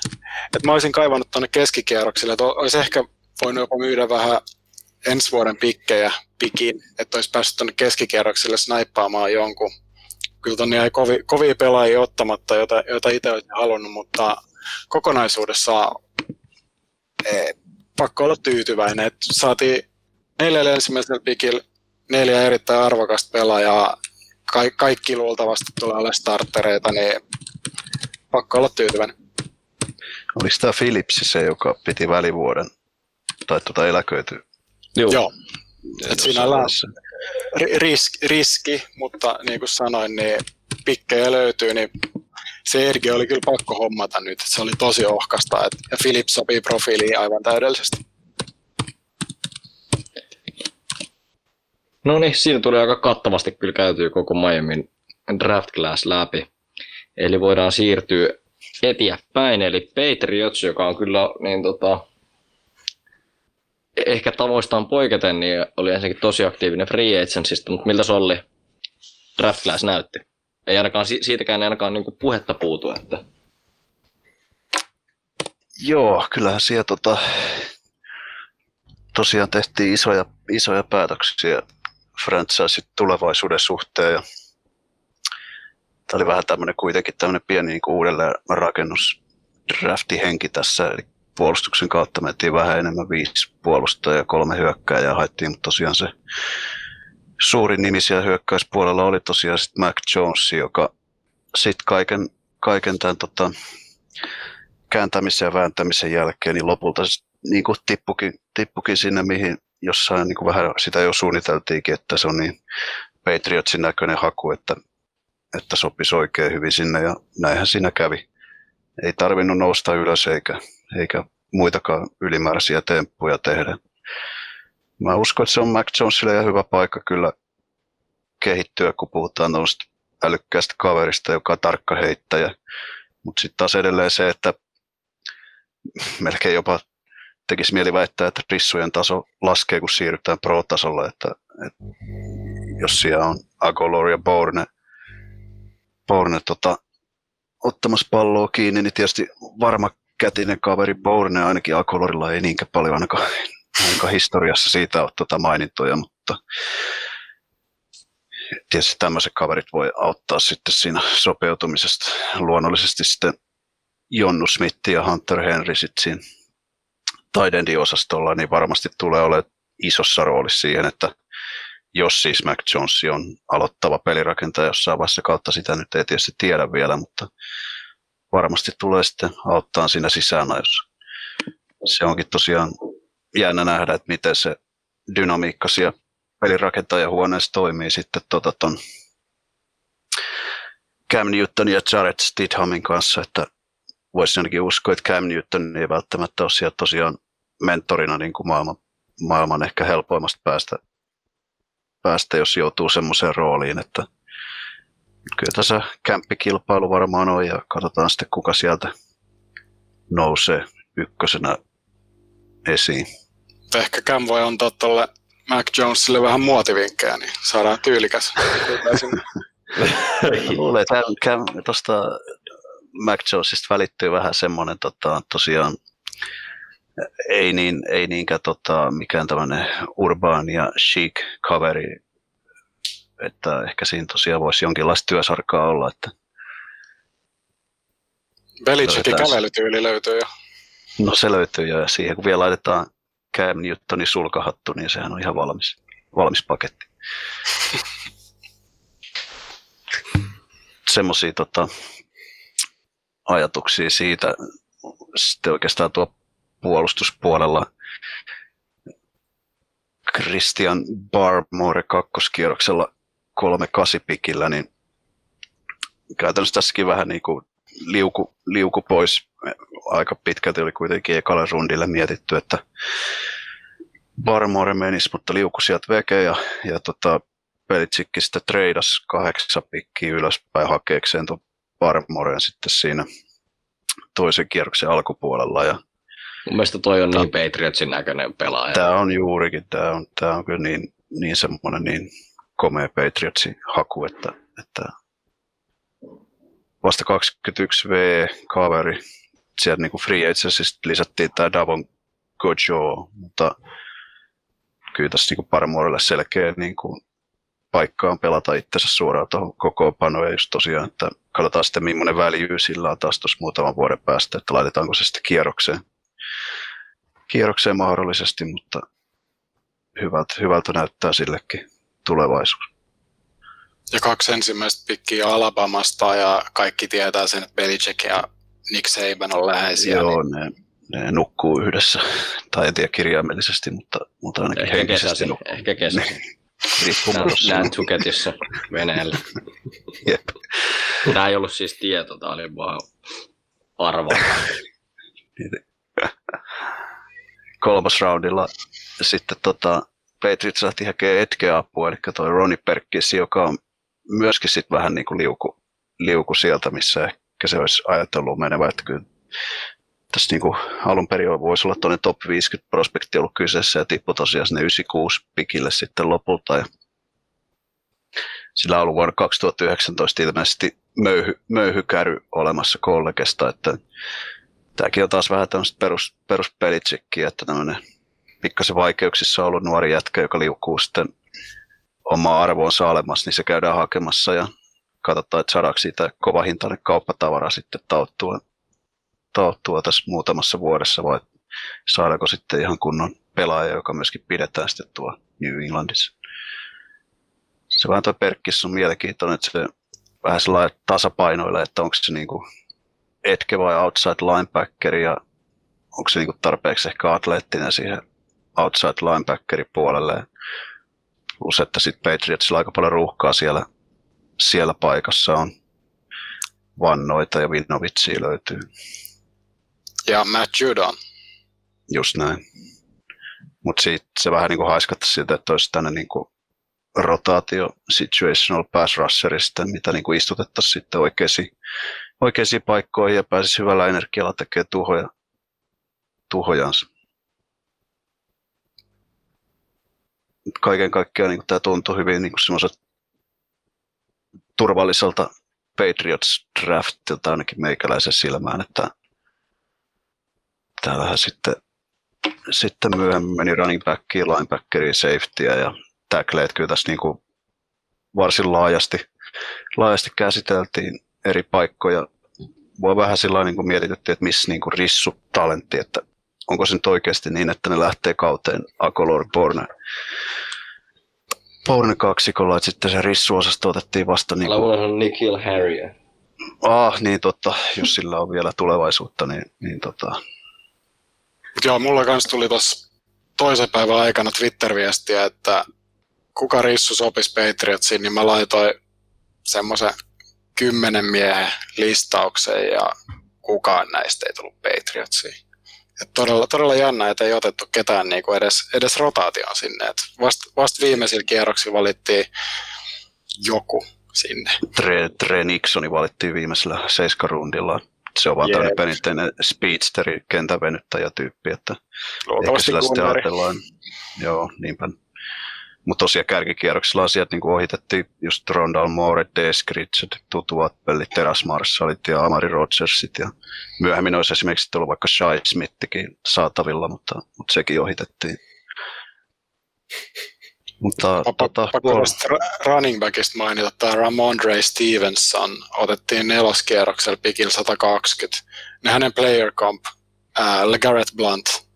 että mä olisin kaivannut tuonne keskikierroksille, että olisi ehkä voinut jopa myydä vähän ensi vuoden pikkejä pikin, että olisi päässyt tuonne keskikierroksille snaippaamaan jonkun. Kyllä tuonne jäi kovi, kovia pelaajia ottamatta, joita, joita itse olisin halunnut, mutta kokonaisuudessaan ee, pakko olla tyytyväinen, että saatiin neljällä ensimmäisellä pikillä neljä erittäin arvokasta pelaajaa, Ka- kaikki luultavasti tulee olemaan startereita, niin pakko olla tyytyväinen. Oliko tämä Philipsi se, joka piti välivuoden tai tuota eläköity? Joo. Joo. Et sinällään riski, riski, mutta niin kuin sanoin, niin pikkejä löytyy, niin se Ergi oli kyllä pakko hommata nyt. Se oli tosi ohkasta, et, ja Philips sopii profiiliin aivan täydellisesti. No niin, siinä tuli aika kattavasti kyllä käytyy koko Miamin draft class läpi. Eli voidaan siirtyä eteenpäin, eli Patriots, joka on kyllä niin tota, ehkä tavoistaan poiketen, niin oli ensinnäkin tosi aktiivinen free agentsista, mutta miltä se oli draft class näytti? Ei ainakaan, siitäkään ei ainakaan niin puhetta puutu, että Joo, kyllähän siellä tota, tosiaan tehtiin isoja, isoja päätöksiä franchise tulevaisuuden suhteen. Ja tämä oli vähän tämmöinen kuitenkin tämmöinen pieni niin uudelleen rakennus henki tässä, eli puolustuksen kautta mentiin vähän enemmän viisi puolustajaa ja kolme hyökkääjää haettiin, mutta tosiaan se suurin nimi siellä hyökkäyspuolella oli tosiaan sitten Mac Jones, joka sitten kaiken, kaiken tämän tota, kääntämisen ja vääntämisen jälkeen niin lopulta niin kuin tippukin, tippukin sinne, mihin jossain niin kuin vähän sitä jo suunniteltiinkin, että se on niin Patriotsin näköinen haku, että, että sopisi oikein hyvin sinne ja näinhän siinä kävi. Ei tarvinnut nousta ylös eikä, eikä muitakaan ylimääräisiä temppuja tehdä. Mä uskon, että se on Mac Jonesille ja hyvä paikka kyllä kehittyä, kun puhutaan noista älykkäästä kaverista, joka on tarkka heittäjä. Mutta sitten taas edelleen se, että melkein jopa tekisi mieli väittää, että rissujen taso laskee, kun siirrytään pro-tasolle, että, että jos siellä on Agolor ja Bourne, Bourne tota, ottamassa palloa kiinni, niin tietysti varma kätinen kaveri Bourne ainakin Agolorilla ei niinkään paljon ainakaan, ainakaan historiassa siitä ole tuota mainintoja, mutta tietysti tämmöiset kaverit voi auttaa sitten siinä sopeutumisesta. Luonnollisesti sitten Jonnu Smith ja Hunter Henry sitten siinä Tidendi-osastolla, niin varmasti tulee olemaan isossa roolissa siihen, että jos siis Mac Jones on aloittava pelirakentaja jossain vaiheessa kautta, sitä nyt ei tietysti tiedä vielä, mutta varmasti tulee sitten auttaa siinä sisään jos se onkin tosiaan jännä nähdä, että miten se dynamiikka siellä pelirakentajahuoneessa toimii sitten tota ton Cam Newton ja Jared Stidhamin kanssa, että voisi ainakin uskoa, että Cam Newton ei välttämättä ole siellä tosiaan mentorina niin kuin maailman, maailman ehkä helpoimmasta päästä, päästä, jos joutuu semmoiseen rooliin, että kyllä tässä kämppikilpailu varmaan on ja katsotaan sitten kuka sieltä nousee ykkösenä esiin. Ehkä Cam voi antaa tuolle Mac Jonesille vähän muotivinkkejä, niin saadaan tyylikäs. (laughs) Luulen, että tuosta Mac Jonesista välittyy vähän semmoinen tota, tosiaan ei, niin, ei niinkään tota, mikään tämmöinen urbaani ja chic kaveri, että ehkä siinä tosiaan voisi jonkinlaista työsarkaa olla. Että Belichickin kävelytyyli löytyy jo. No se löytyy jo ja siihen kun vielä laitetaan Cam Newtonin sulkahattu, niin sehän on ihan valmis, valmis paketti. (laughs) Semmoisia tota, ajatuksia siitä. Sitten oikeastaan tuo puolustuspuolella Christian Barmore kakkoskierroksella kolme kasipikillä, niin käytännössä tässäkin vähän niin kuin liuku, liuku pois. Aika pitkälti oli kuitenkin ekalla rundille mietitty, että Barmore menisi, mutta liuku sieltä veke ja, ja tota, Pelitsikki sitten treidas kahdeksan pikkiä ylöspäin hakeekseen tuon Barmoren sitten siinä toisen kierroksen alkupuolella. Ja Mun mielestä toi on niin Patriotsin näköinen pelaaja. Tämä on juurikin, tämä on, tämä on kyllä niin, niin semmoinen niin komea Patriotsin haku, että, että vasta 21 V kaveri. Sieltä niin kuin free agentsista lisättiin tämä Davon Gojo, mutta kyllä tässä niin Parmorelle selkeä niin kuin paikka on pelata itsensä suoraan tuohon kokoonpanoon ja just tosiaan, että katsotaan sitten millainen väljyys sillä on taas tuossa muutaman vuoden päästä, että laitetaanko se sitten kierrokseen, kierrokseen mahdollisesti, mutta hyvältä, hyvältä näyttää sillekin tulevaisuus. Ja kaksi ensimmäistä pikkiä Alabamasta ja kaikki tietää sen, että Belichick ja Nick Saban on läheisiä. Joo, niin... ne, ne nukkuu yhdessä, (laughs) tai en tiedä kirjaimellisesti, mutta, mutta ainakin Ehkä henkisesti kesäsi, nukkuu. ehkä Nantucketissa veneellä. (laughs) Jep. Tämä ei ollut siis tieto, tämä oli vaan arvo. (laughs) kolmas roundilla sitten tota, Patriots lähti etkeä apua, eli toi Ronnie Perkins, joka on myöskin sitten vähän niin kuin liuku, liuku sieltä, missä ehkä se olisi ajatellut menevä, että kyllä tässä niin kuin alun perin voisi olla tuonne top 50 prospekti ollut kyseessä ja tippui tosiaan sinne 96 pikille sitten lopulta. Ja sillä on ollut vuonna 2019 ilmeisesti möyhy, möyhykäry olemassa kollegesta, että tämäkin on taas vähän tämmöistä perus, peruspelitsikkiä, että tämmöinen pikkasen vaikeuksissa ollut nuori jätkä, joka liukuu sitten omaa arvoonsa alemmas, niin se käydään hakemassa ja katsotaan, että saadaanko siitä kova hintainen kauppatavara sitten tauttua, tauttua tässä muutamassa vuodessa vai saadaanko sitten ihan kunnon pelaaja, joka myöskin pidetään sitten tuo New Englandissa. Se vähän tuo Perkkis on mielenkiintoinen, että se vähän sellainen tasapainoille, että onko se niinku etke vai outside linebacker ja onko se niinku tarpeeksi ehkä atleettinen siihen outside linebackerin puolelle. Plus, että sitten Patriotsilla aika paljon ruuhkaa siellä, siellä paikassa on. Vannoita ja Vinovitsia löytyy. Ja Matt Judon. Just näin. Mutta se vähän niin kuin haiskattaisi siltä, että olisi tänne niin kuin rotaatio situational pass rusherista, mitä niin kuin istutettaisiin sitten oikeisiin, oikeisiin paikkoihin ja pääsisi hyvällä energialla tekemään tuhoja, tuhojansa. Kaiken kaikkiaan niin tämä tuntuu hyvin niin semmoiselta turvalliselta Patriots draftilta ainakin meikäläisen silmään, että täällähän sitten, sitten myöhemmin meni running backiin, linebackeriin, safetyä ja tackleet kyllä tässä niin kuin varsin laajasti, laajasti käsiteltiin eri paikkoja. Voi vähän sillä niin kuin että missä niin kuin rissu talentti, että onko se nyt oikeasti niin, että ne lähtee kauteen Akolor Borne. Borne kaksikolla, että sitten se rissuosasto otettiin vasta niin kuin, unohda Nikhil Harrier. ah, niin totta, jos sillä on vielä tulevaisuutta, niin, niin tota, Mut joo, mulla kans tuli tuossa toisen päivän aikana Twitter-viestiä, että kuka rissu sopisi Patriotsiin, niin mä laitoin semmoisen kymmenen miehen listaukseen ja kukaan näistä ei tullut Patriotsiin. Et todella, todella jännä, että ei otettu ketään niinku edes, edes rotaation sinne. Et vasta vast viimeisillä kierroksilla valittiin joku sinne. Tre, Tre Nixoni valittiin viimeisellä seiskarundilla. Se on vaan tämmöinen perinteinen speedsteri, kentävenyttäjä tyyppi, että ehkä Luultavasti sillä sitten ajatellaan. Joo, niinpä. Mutta tosiaan kärkikierroksilla asiat niin ohitettiin just Rondal Moore, Des Richard, Tutu Appelli, Teras Marshallit ja Amari Rogersit. Ja myöhemmin olisi esimerkiksi tullut vaikka Shai Smithikin saatavilla, mutta, mutta sekin ohitettiin. Mutta tota, pakko puol- ra- running backista mainita, tämä Ramondre Stevenson otettiin neloskierroksella pikillä 120. Ne hänen player comp, ää, LeGarrette Blunt.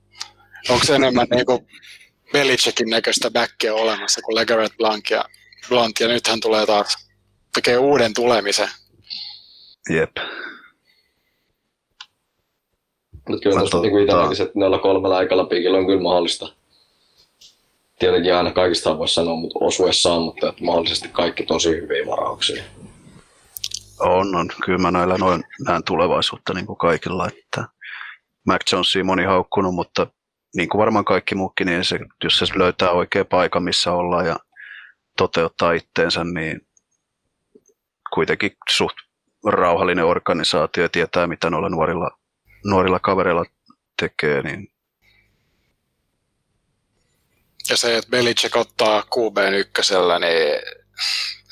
Onko se enemmän (laughs) niinku Belichickin näköistä backia olemassa kuin LeGarrette Blunt ja, Blunt, ja nyt hän tulee taas tekee uuden tulemisen. jep. Mutta kyllä tuossa niin itse näkisin, että noilla kolmella aikalla piikillä on kyllä mahdollista. Tietenkin aina kaikista voi sanoa, mutta osuessaan, mutta että mahdollisesti kaikki tosi hyviä varauksia. On, on. Kyllä mä näillä noin näen tulevaisuutta niin kuin kaikilla. Että Mac Jonesia moni haukkunut, mutta niin kuin varmaan kaikki muukin, niin se, jos se löytää oikea paikan, missä ollaan ja toteuttaa itteensä, niin kuitenkin suht rauhallinen organisaatio ja tietää, mitä noilla nuorilla, nuorilla kavereilla tekee, niin Ja se, että Belichick ottaa QBn ykkösellä, niin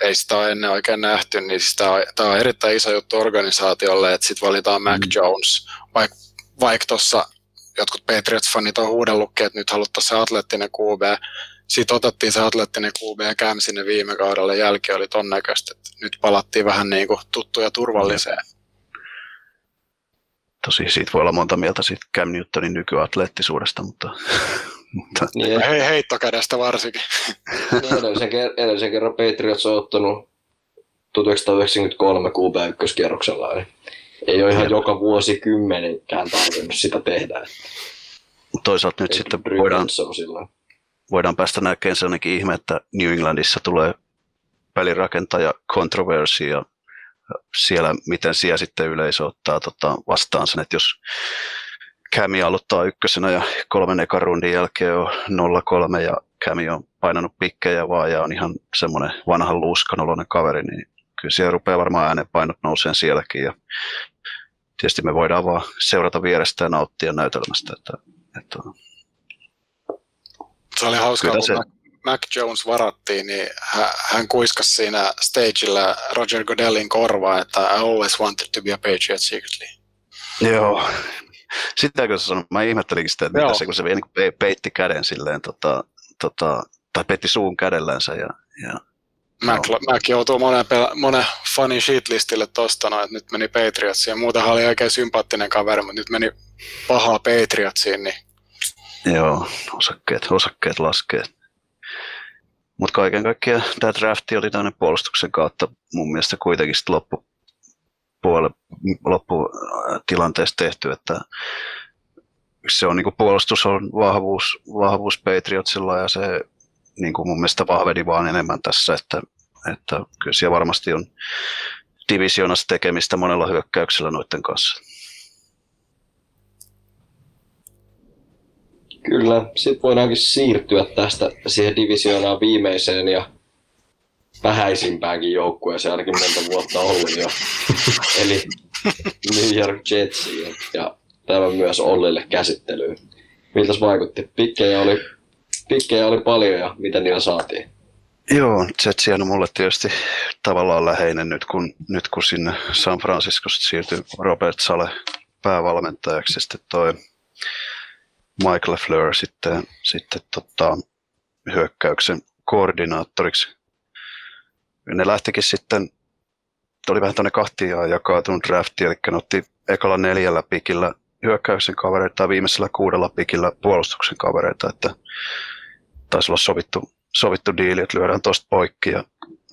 ei sitä ole ennen oikein nähty, niin sitä on, tämä on erittäin iso juttu organisaatiolle, että sitten valitaan Mac Mm. Jones, vaikka vaik tuossa jotkut Patriots-fanit on huudellutkin, että nyt haluttaisiin se atleettinen QB, sitten otettiin se atleettinen QB ja Cam sinne viime kaudella, jälki oli ton näköistä, että nyt palattiin vähän niin kuin tuttu ja turvalliseen. tosi siitä voi olla monta mieltä siitä Cam Newtonin nykyatleettisuudesta, mutta, (laughs) mutta Niin, Hei, heittokädestä varsinkin. niin edellisen, ker- edellisen kerran Patriots on ottanut 1993 QB ykköskierroksella. Eli ei ole ihan joka vuosi kymmenenkään tarvinnut sitä tehdä. toisaalta nyt sitten voidaan, voidaan päästä näkemään sellainenkin ihme, että New Englandissa tulee pelirakentaja kontroversi ja siellä, miten siellä sitten yleisö ottaa tota, vastaan sen, että jos Kämi aloittaa ykkösenä ja kolmen ekan rundin jälkeen on 0-3 ja Kämi on painanut pikkejä vaan ja on ihan semmoinen vanhan luuskanoloinen kaveri, niin kyllä siellä rupeaa varmaan äänenpainot nouseen sielläkin ja tietysti me voidaan vaan seurata vierestä ja nauttia näytelmästä, että, että Se oli hauskaa, Kyllä kun se- Mac, Jones varattiin, niin hän, kuiskasi siinä stagella Roger Godellin korvaa, että I always wanted to be a Patriot secretly. Joo. Sitäkö sä sanoit? Mä ihmettelinkin sitä, että Joo. mitä se, kun se niin pe- peitti käden silleen, tota, tota, tai peitti suun kädellänsä ja, ja Mac, Mac joutuu monen, monen fanin shitlistille tosta noin, että nyt meni Patriotsiin. Ja muutenhan oli oikein sympaattinen kaveri, mutta nyt meni pahaa Patriotsiin, niin Joo, osakkeet, osakkeet laskee. Mutta kaiken kaikkiaan tämä drafti oli tämmöinen puolustuksen kautta mun mielestä kuitenkin sitten loppu, puole, lopputilanteessa tehty, että se on niinku puolustus on vahvuus, vahvuus Patriotsilla ja se niinku mun mielestä vahveni vaan enemmän tässä, että, että kyllä siellä varmasti on divisioonassa tekemistä monella hyökkäyksellä noiden kanssa. Kyllä, sitten voidaankin siirtyä tästä siihen divisioonaan viimeiseen ja vähäisimpäänkin joukkueeseen ainakin monta vuotta ollut jo. (laughs) Eli New York Jetsiin ja tämä myös Ollille käsittelyyn. Miltä se vaikutti? Pikkejä oli, pikkejä oli paljon ja mitä niillä saatiin? Joo, Jetsihän on mulle tietysti tavallaan läheinen nyt, kun, nyt kun sinne San Franciscosta siirtyi Robert Sale päävalmentajaksi ja sitten toi Mike LeFleur sitten, sitten tota, hyökkäyksen koordinaattoriksi. Ne lähtikin sitten, oli vähän tuonne kahtia jakautunut drafti, eli ne otti ekalla neljällä pikillä hyökkäyksen kavereita tai viimeisellä kuudella pikillä puolustuksen kavereita, että taisi olla sovittu, sovittu diili, että lyödään tosta poikki ja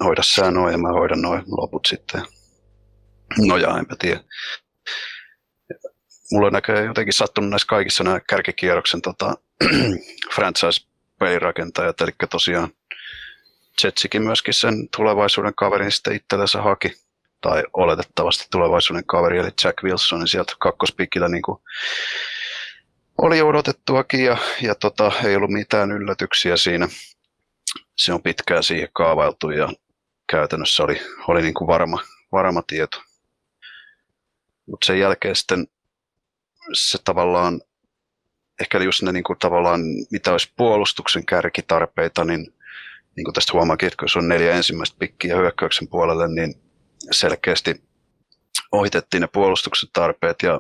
hoida sää noin ja mä hoidan noin loput sitten. No ja enpä tiedä. Mulla on näköjään jotenkin sattunut näissä kaikissa nämä kärkikierroksen tota, (clears throat) franchise-pelirakentajat, eli tosiaan Jetsikin myöskin sen tulevaisuuden kaverin sitten itsellensä haki, tai oletettavasti tulevaisuuden kaveri, eli Jack Wilsonin sieltä kakkospikillä niin kuin oli odotettuakin ja, ja tota, ei ollut mitään yllätyksiä siinä. Se on pitkään siihen kaavailtu ja käytännössä oli, oli niin kuin varma, varma tieto. Mutta sen jälkeen sitten se tavallaan, ehkä just ne niin kuin tavallaan, mitä olisi puolustuksen kärkitarpeita, niin, niin kuin tästä huomaakin, että kun se on neljä ensimmäistä pikkiä hyökkäyksen puolelle, niin selkeästi ohitettiin ne puolustuksen tarpeet ja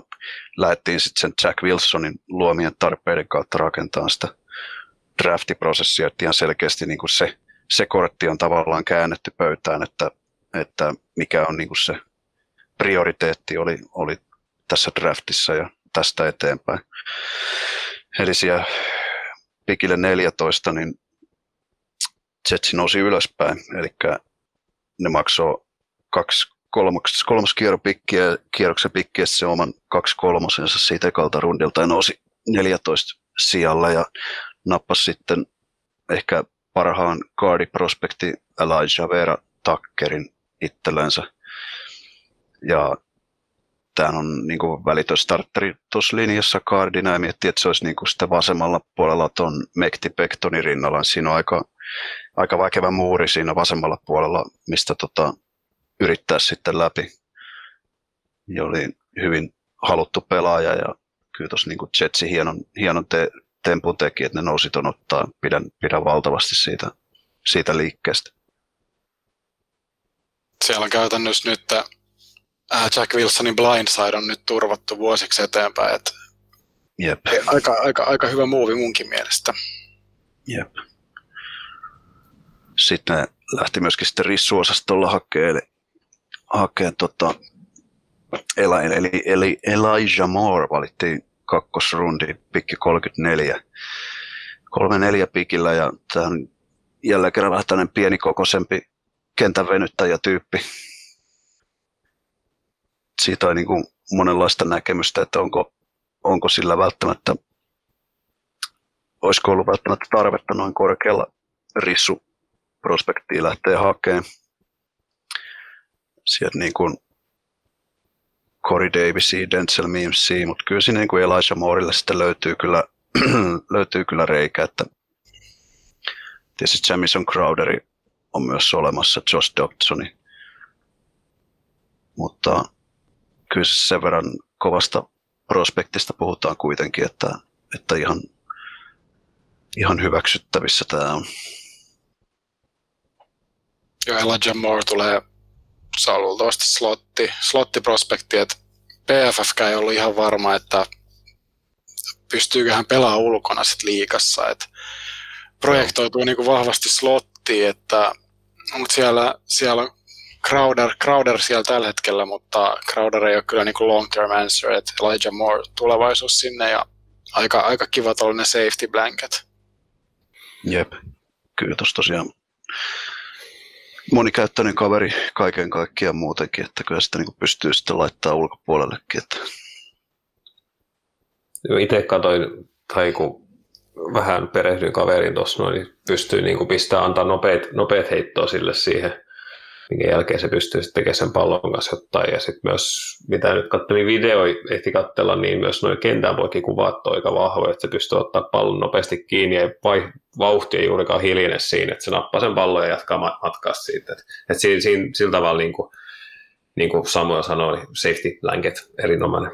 lähdettiin sitten sen Jack Wilsonin luomien tarpeiden kautta rakentamaan sitä draftiprosessia, että ihan selkeästi niin kuin se, se kortti on tavallaan käännetty pöytään, että, että mikä on niin kuin se prioriteetti oli, oli tässä draftissa ja tästä eteenpäin. Eli siellä pikille 14, niin Jetsi nousi ylöspäin, eli ne maksoi kaksi kolmas, kolmas kierro pikkiä, kierroksen pikkiä se oman kaksi kolmosensa siitä ekalta rundilta ja nousi 14 sijalle ja nappasi sitten ehkä parhaan kaardiprospekti Elijah Vera Takkerin itsellensä. Ja tämä on niin kuin välitön starteri tuossa linjassa kaardina ja miettii, että se olisi niin kuin sitä vasemmalla puolella tuon Mekti Pektonin rinnalla. Siinä on aika, aika vaikea muuri siinä vasemmalla puolella, mistä tota, yrittää sitten läpi. Ja oli hyvin haluttu pelaaja ja kyllä tuossa niin Jetsi hienon, hienon te, tempun teki, että ne nousi ton ottaa. Pidän, pidän valtavasti siitä, siitä liikkeestä. Siellä on käytännössä nyt Jack Wilsonin blindside on nyt turvattu vuosiksi eteenpäin. Että Jep. Aika, aika, aika hyvä muuvi munkin mielestä. Jep. Sitten lähti myöskin sitten rissuosastolla hakemaan hakea tota, eli, eli, eli Elijah Moore valittiin kakkosrundi, pikki 34. 34 pikillä ja tämä on jälleen kerran vähän tämmöinen pienikokoisempi kentän venyttäjätyyppi. Siitä on niin kuin monenlaista näkemystä, että onko, onko sillä välttämättä, olisiko ollut välttämättä tarvetta noin korkealla rissu prospektiin lähteä hakemaan sieltä niin kuin Corey Davisia, Denzel Mimesia, mutta kyllä siinä niin kuin Elijah Moorille sitten löytyy kyllä, (clears throat) löytyy kyllä reikä, että tietysti Jamison Crowderi on myös olemassa, Josh Dobsoni, mutta kyllä sen verran kovasta prospektista puhutaan kuitenkin, että, että ihan, ihan hyväksyttävissä tämä on. Joo, Elijah Moore tulee on luultavasti slotti, slottiprospekti, että PFF ei ollut ihan varma, että pystyykö hän pelaamaan ulkona sit liikassa, että projektoituu niin kuin vahvasti slottiin, että mutta siellä, siellä on Crowder, Crowder siellä tällä hetkellä, mutta Crowder ei ole kyllä niin long term answer, että Elijah Moore tulevaisuus sinne ja aika, aika kiva tuollainen safety blanket. Jep, kyllä tosiaan monikäyttöinen kaveri kaiken kaikkiaan muutenkin, että kyllä sitä niin pystyy sitten laittaa ulkopuolellekin. Että... Itse katsoin, tai kun vähän perehdyin kaverin tuossa niin pystyy niin pistämään antaa nopeat, nopeat heittoa sille siihen minkä jälkeen se pystyy sitten tekemään sen pallon kanssa jotain. Ja sitten myös, mitä nyt katselin video, ehti katsella, niin myös noin kentän poikki kuvat aika vahvoja, että se pystyy ottaa pallon nopeasti kiinni ja vai, vauhti ei juurikaan hiljene siinä, että se nappaa sen pallon ja jatkaa matkaa siitä. Että et siinä, siinä, sillä tavalla niin kuin, niin kuin Samuel sanoi, niin safety blanket erinomainen.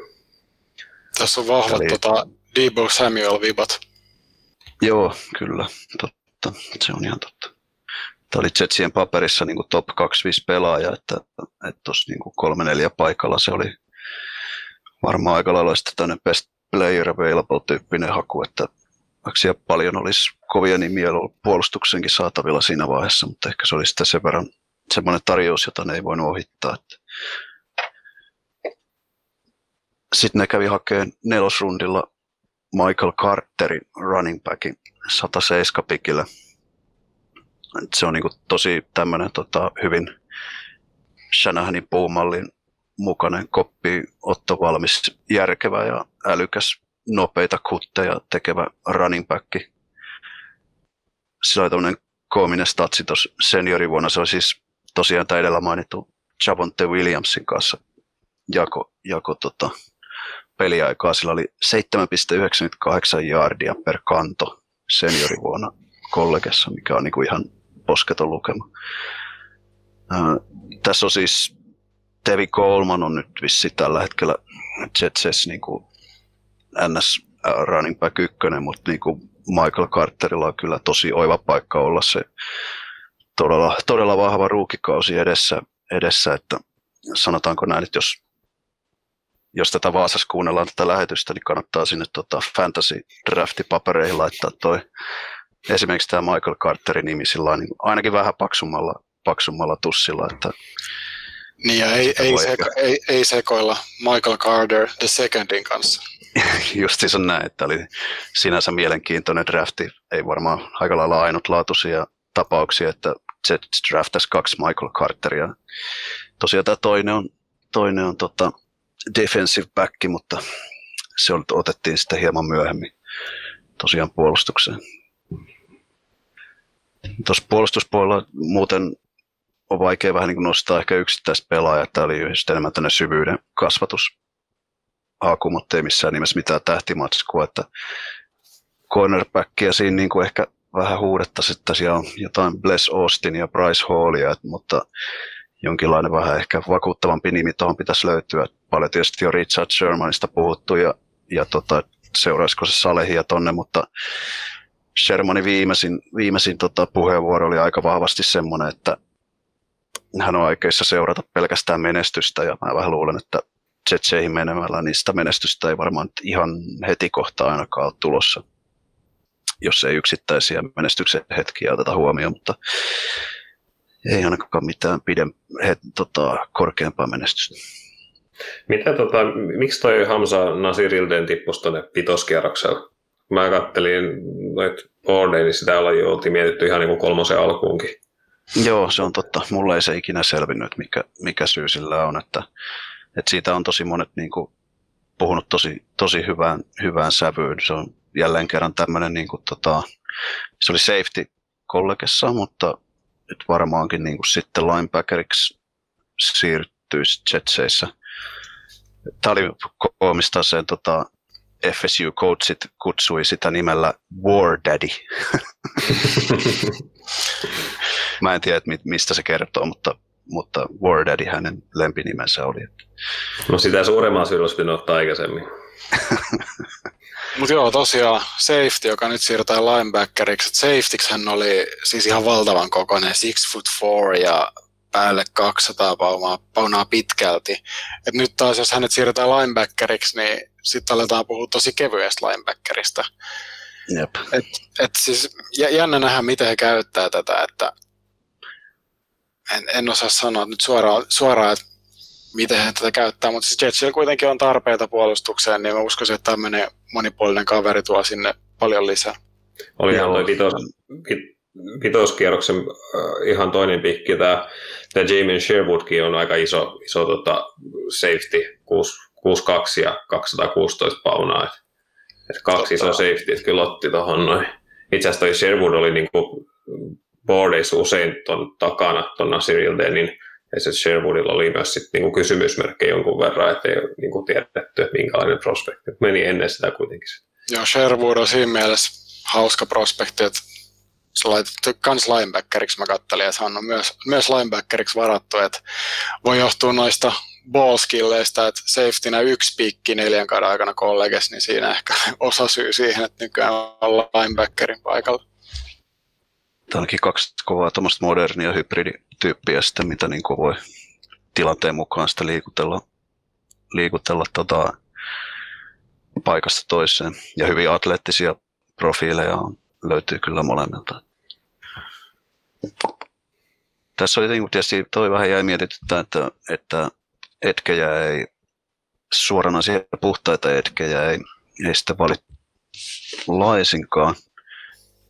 Tässä on vahvat Eli... tota, Debo Samuel-vibat. Joo, kyllä, totta. Se on ihan totta tämä oli Jetsien paperissa niin kuin top 25 pelaaja, että tuossa niin kolme neljä paikalla se oli varmaan aika lailla sitten best player available tyyppinen haku, että vaikka paljon olisi kovia nimiä ollut puolustuksenkin saatavilla siinä vaiheessa, mutta ehkä se oli sitten sen verran semmoinen tarjous, jota ne ei voinut ohittaa. Että sitten ne kävi hakemaan nelosrundilla Michael Carterin running backin 107 pikillä se on niin kuin tosi tämmöinen tota, hyvin Shanahanin puumallin mukainen koppi, otto valmis, järkevä ja älykäs, nopeita kutteja tekevä running back. Sillä oli tämmöinen koominen statsi tuossa seniorivuonna. Se on siis tosiaan tämä edellä mainittu Javonte Williamsin kanssa jako, jako tota, peliaikaa. Sillä oli 7,98 jardia per kanto seniorivuonna kollegessa, mikä on niinku ihan posketon lukema. Ää, tässä on siis Tevi Coleman on nyt vissi tällä hetkellä Jetsessä niinku NS running back ykkönen, mutta niinku Michael Carterilla on kyllä tosi oiva paikka olla se todella, todella vahva ruukikausi edessä, edessä, että sanotaanko näin, että jos, jos tätä Vaasassa kuunnellaan tätä lähetystä, niin kannattaa sinne tota fantasy draftipapereihin laittaa toi esimerkiksi tämä Michael Carterin nimi sillä niin ainakin vähän paksummalla, paksummalla tussilla, että Niin ja ei, ei, seko, ei, ei sekoilla Michael Carter the Secondin kanssa. (laughs) justiinsa näin, että oli sinänsä mielenkiintoinen drafti. Ei varmaan aika lailla ainutlaatuisia tapauksia, että Jets draftasi kaksi Michael Carteria. Tosiaan tämä toinen on, toinen on tota defensive back, mutta se otettiin sitten hieman myöhemmin tosiaan puolustukseen. Tuossa puolustuspuolella muuten on vaikea vähän niin nostaa ehkä yksittäistä pelaajaa. Tämä oli just enemmän tänne syvyyden kasvatus haku, mutta ei missään nimessä mitään tähtimatskua. Että cornerbackia siinä niin kuin ehkä vähän huudettaisiin, että siellä on jotain Bless Austin ja Bryce Hallia, mutta jonkinlainen vähän ehkä vakuuttavampi nimi tuohon pitäisi löytyä. Paljon tietysti jo Richard Shermanista puhuttu ja, ja tota, seuraisiko se Salehia tonne, mutta Shermanin viimeisin, viimeisin tota, puheenvuoro oli aika vahvasti semmoinen, että hän on aikeissa seurata pelkästään menestystä ja mä vähän luulen, että Jetseihin menemällä niistä menestystä ei varmaan ihan heti kohtaa ainakaan ole tulossa, jos ei yksittäisiä menestyksen hetkiä oteta huomioon, mutta ei ainakaan mitään pidem, he, tota, korkeampaa menestystä. Mitä tota, miksi toi Hamza Nasirilden tippusi tuonne vitoskierroksella? Mä kattelin noit boardeja, niin sitä oltiin mietitty ihan niin kuin kolmosen alkuunkin. Joo, se on totta. Mulle ei se ikinä selvinnyt, mikä, mikä syy sillä on. Että, että siitä on tosi monet niin kuin, puhunut tosi, tosi hyvään, hyvään sävyyn. Se on jälleen kerran tämmöinen, niin kuin, tota, se oli safety kollegessa, mutta nyt varmaankin niin kuin, sitten linebackeriksi siirtyisi Jetseissä. Tämä oli koomista sen tota, FSU-coachit kutsui sitä nimellä War Daddy. (laughs) Mä en tiedä, mistä se kertoo, mutta, mutta War Daddy hänen lempinimensä oli. No sitä suuremman syyllä olisi ottaa aikaisemmin. (laughs) Mutta joo, tosiaan safety, joka nyt siirtää linebackeriksi. Safetyksi hän oli siis ihan valtavan kokoinen, 6 foot 4 ja päälle 200 paunaa, paunaa pitkälti. Et nyt taas, jos hänet siirretään linebackeriksi, niin sitten aletaan puhua tosi kevyestä linebackerista. Jep. Et, et siis jännä nähdä, miten he käyttää tätä, että en, en osaa sanoa nyt suoraan, suoraan että miten he tätä käyttää, mutta siis Jetsillä kuitenkin on tarpeita puolustukseen, niin mä uskoisin, että tämmöinen monipuolinen kaveri tuo sinne paljon lisää. Olihan toi vitos, vit, vitoskierroksen äh, ihan toinen pikki, tämä, tämä Jamie Sherwoodkin on aika iso, iso tota, safety, 62 ja 216 paunaa, et, et kaksi isoa safety, että kyllä otti tuohon noin. Itse asiassa toi Sherwood oli niinku boardeissa usein ton takana, ton Nasir niin ja se Sherwoodilla oli myös sit niinku kysymysmerkkejä jonkun verran, että ei ole niinku tiedetty, että minkälainen prospekti. Meni ennen sitä kuitenkin. Joo, Sherwood on siinä mielessä hauska prospekti, että se laitettu kans linebackeriksi mä kattelin, ja se on myös, myös linebackeriksi varattu, että voi johtua noista ballskilleista, että safetynä yksi pikki neljän kauden aikana kolleges, niin siinä ehkä (laughs) osa syy siihen, että nykyään ollaan linebackerin paikalla. Tämä onkin kaksi kovaa tuommoista modernia hybridityyppiä sitten, mitä niin voi tilanteen mukaan sitä liikutella, liikutella tota, paikasta toiseen. Ja hyvin atleettisia profiileja on, löytyy kyllä molemmilta. Tässä oli niin tietysti, toi vähän jäi mietityttää, että, että etkejä ei, suoranaisia puhtaita etkejä ei, ei sitten valit laisinkaan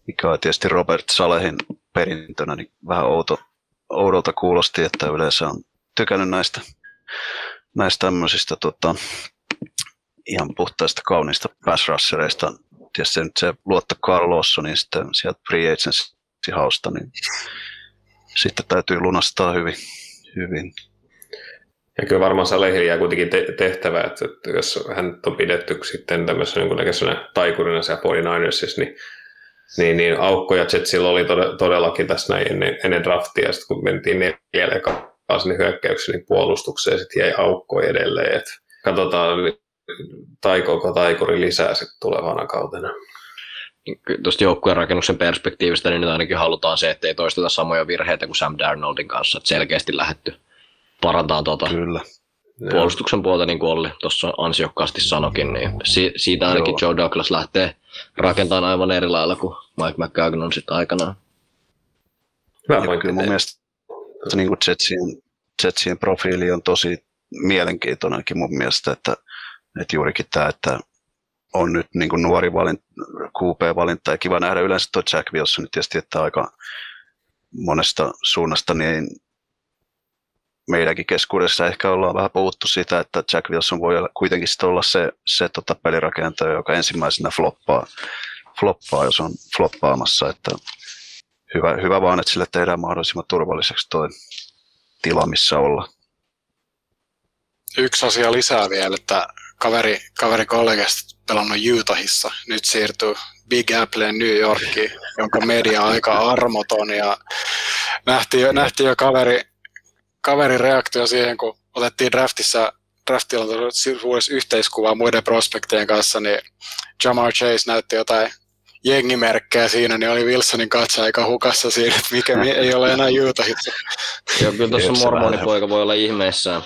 mikä on tietysti Robert Salehin perintönä, niin vähän outo, oudolta kuulosti, että yleensä on tykännyt näistä, näistä tämmöisistä tota, ihan puhtaista kauniista pass Tietysti nyt se luotto Carl Lawsonin sitten sieltä free hausta, niin sitten täytyy lunastaa hyvin. hyvin. Ja kyllä varmaan Salehille jää kuitenkin te- tehtävä, että, että jos hän on pidetty sitten tämmöisenä jonkunnäköisenä taikurina siellä 49ersissa, niin, niin, niin aukkoja Jetsillä oli tod- todellakin tässä näin ennen, ennen draftia, sitten kun mentiin neljälle sinne hyökkäykseen, niin puolustukseen sitten jäi aukko edelleen. Et katsotaan, taikooko taikuri lisää sitten tulevana kautena. Tuosta joukkueen rakennuksen perspektiivistä, niin nyt ainakin halutaan se, että ei toisteta samoja virheitä kuin Sam Darnoldin kanssa, että selkeästi lähetty parantaa tuota Kyllä. puolustuksen puolta, niin kuin Olli tuossa ansiokkaasti sanokin, niin si- siitä ainakin Joo. Joe Douglas lähtee rakentamaan aivan eri lailla kuin Mike McCagnon sitten aikanaan. Hyvä Ja pointti. kyllä mun mielestä niin kuin Jetsien, Jetsien profiili on tosi mielenkiintoinenkin mun mielestä, että, että juurikin tämä, että on nyt niin kuin nuori valinta, QP-valinta ja kiva nähdä yleensä tuo Jack Wilson tietysti, että aika monesta suunnasta niin meidänkin keskuudessa ehkä ollaan vähän puhuttu sitä, että Jack Wilson voi kuitenkin olla se, se tota pelirakentaja, joka ensimmäisenä floppaa, floppaa, jos on floppaamassa, että hyvä, hyvä vaan, että sille tehdään mahdollisimman turvalliseksi tuo tila, missä olla. Yksi asia lisää vielä, että kaveri, kaveri kollegasta pelannut Utahissa, nyt siirtyy Big Appleen New Yorkiin, jonka media on aika armoton ja nähtiin jo, nähtiin jo kaveri, kaverin reaktio siihen, kun otettiin draftissa draftilla suuressa yhteiskuvaa muiden prospektien kanssa, niin Jamar Chase näytti jotain jengimerkkejä siinä, niin oli Wilsonin katse aika hukassa siinä, että mikä mi- ei ole enää Utahissa. Ja kyllä tuossa mormonipoika voi olla ihmeessään.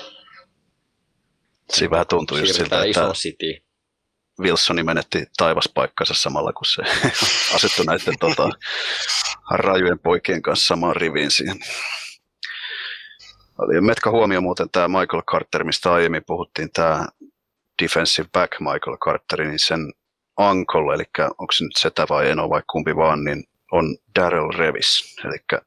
Siinä vähän tuntuu just siltä, että city. Wilsoni menetti taivaspaikkansa samalla, kun se (laughs) asettui näiden tota, rajujen poikien kanssa samaan riviin siihen. Oli metkä huomio muuten tämä Michael Carter, mistä aiemmin puhuttiin, tämä defensive back Michael Carter, niin sen uncle, eli onko se nyt setä vai eno vai kumpi vaan, niin on Daryl Revis, eli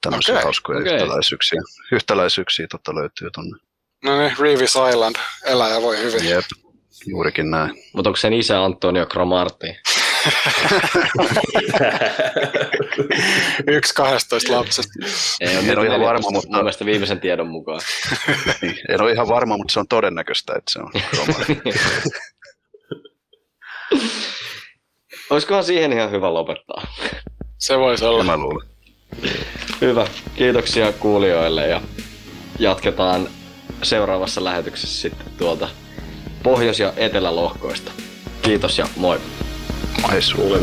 tämmöisiä Okei, hauskoja okei. yhtäläisyyksiä, yhtäläisyyksiä totta löytyy tuonne. No niin, Reeves Island, eläjä voi hyvin. Jep, juurikin näin. Mutta onko sen isä Antonio Cromarty? (laughs) Yksi 12 lapsesta. Ei En nyt ole ihan 14, varma, mutta- Mun mielestä viimeisen tiedon mukaan. Niin, en ole ihan varma, mutta se on todennäköistä, että se on. Olisikohan (laughs) siihen ihan hyvä lopettaa? Se voisi olla. Mä luulen. Hyvä. Kiitoksia kuulijoille ja jatketaan seuraavassa lähetyksessä sitten tuolta Pohjois- ja Etelälohkoista. Kiitos ja moi. Ai sulle.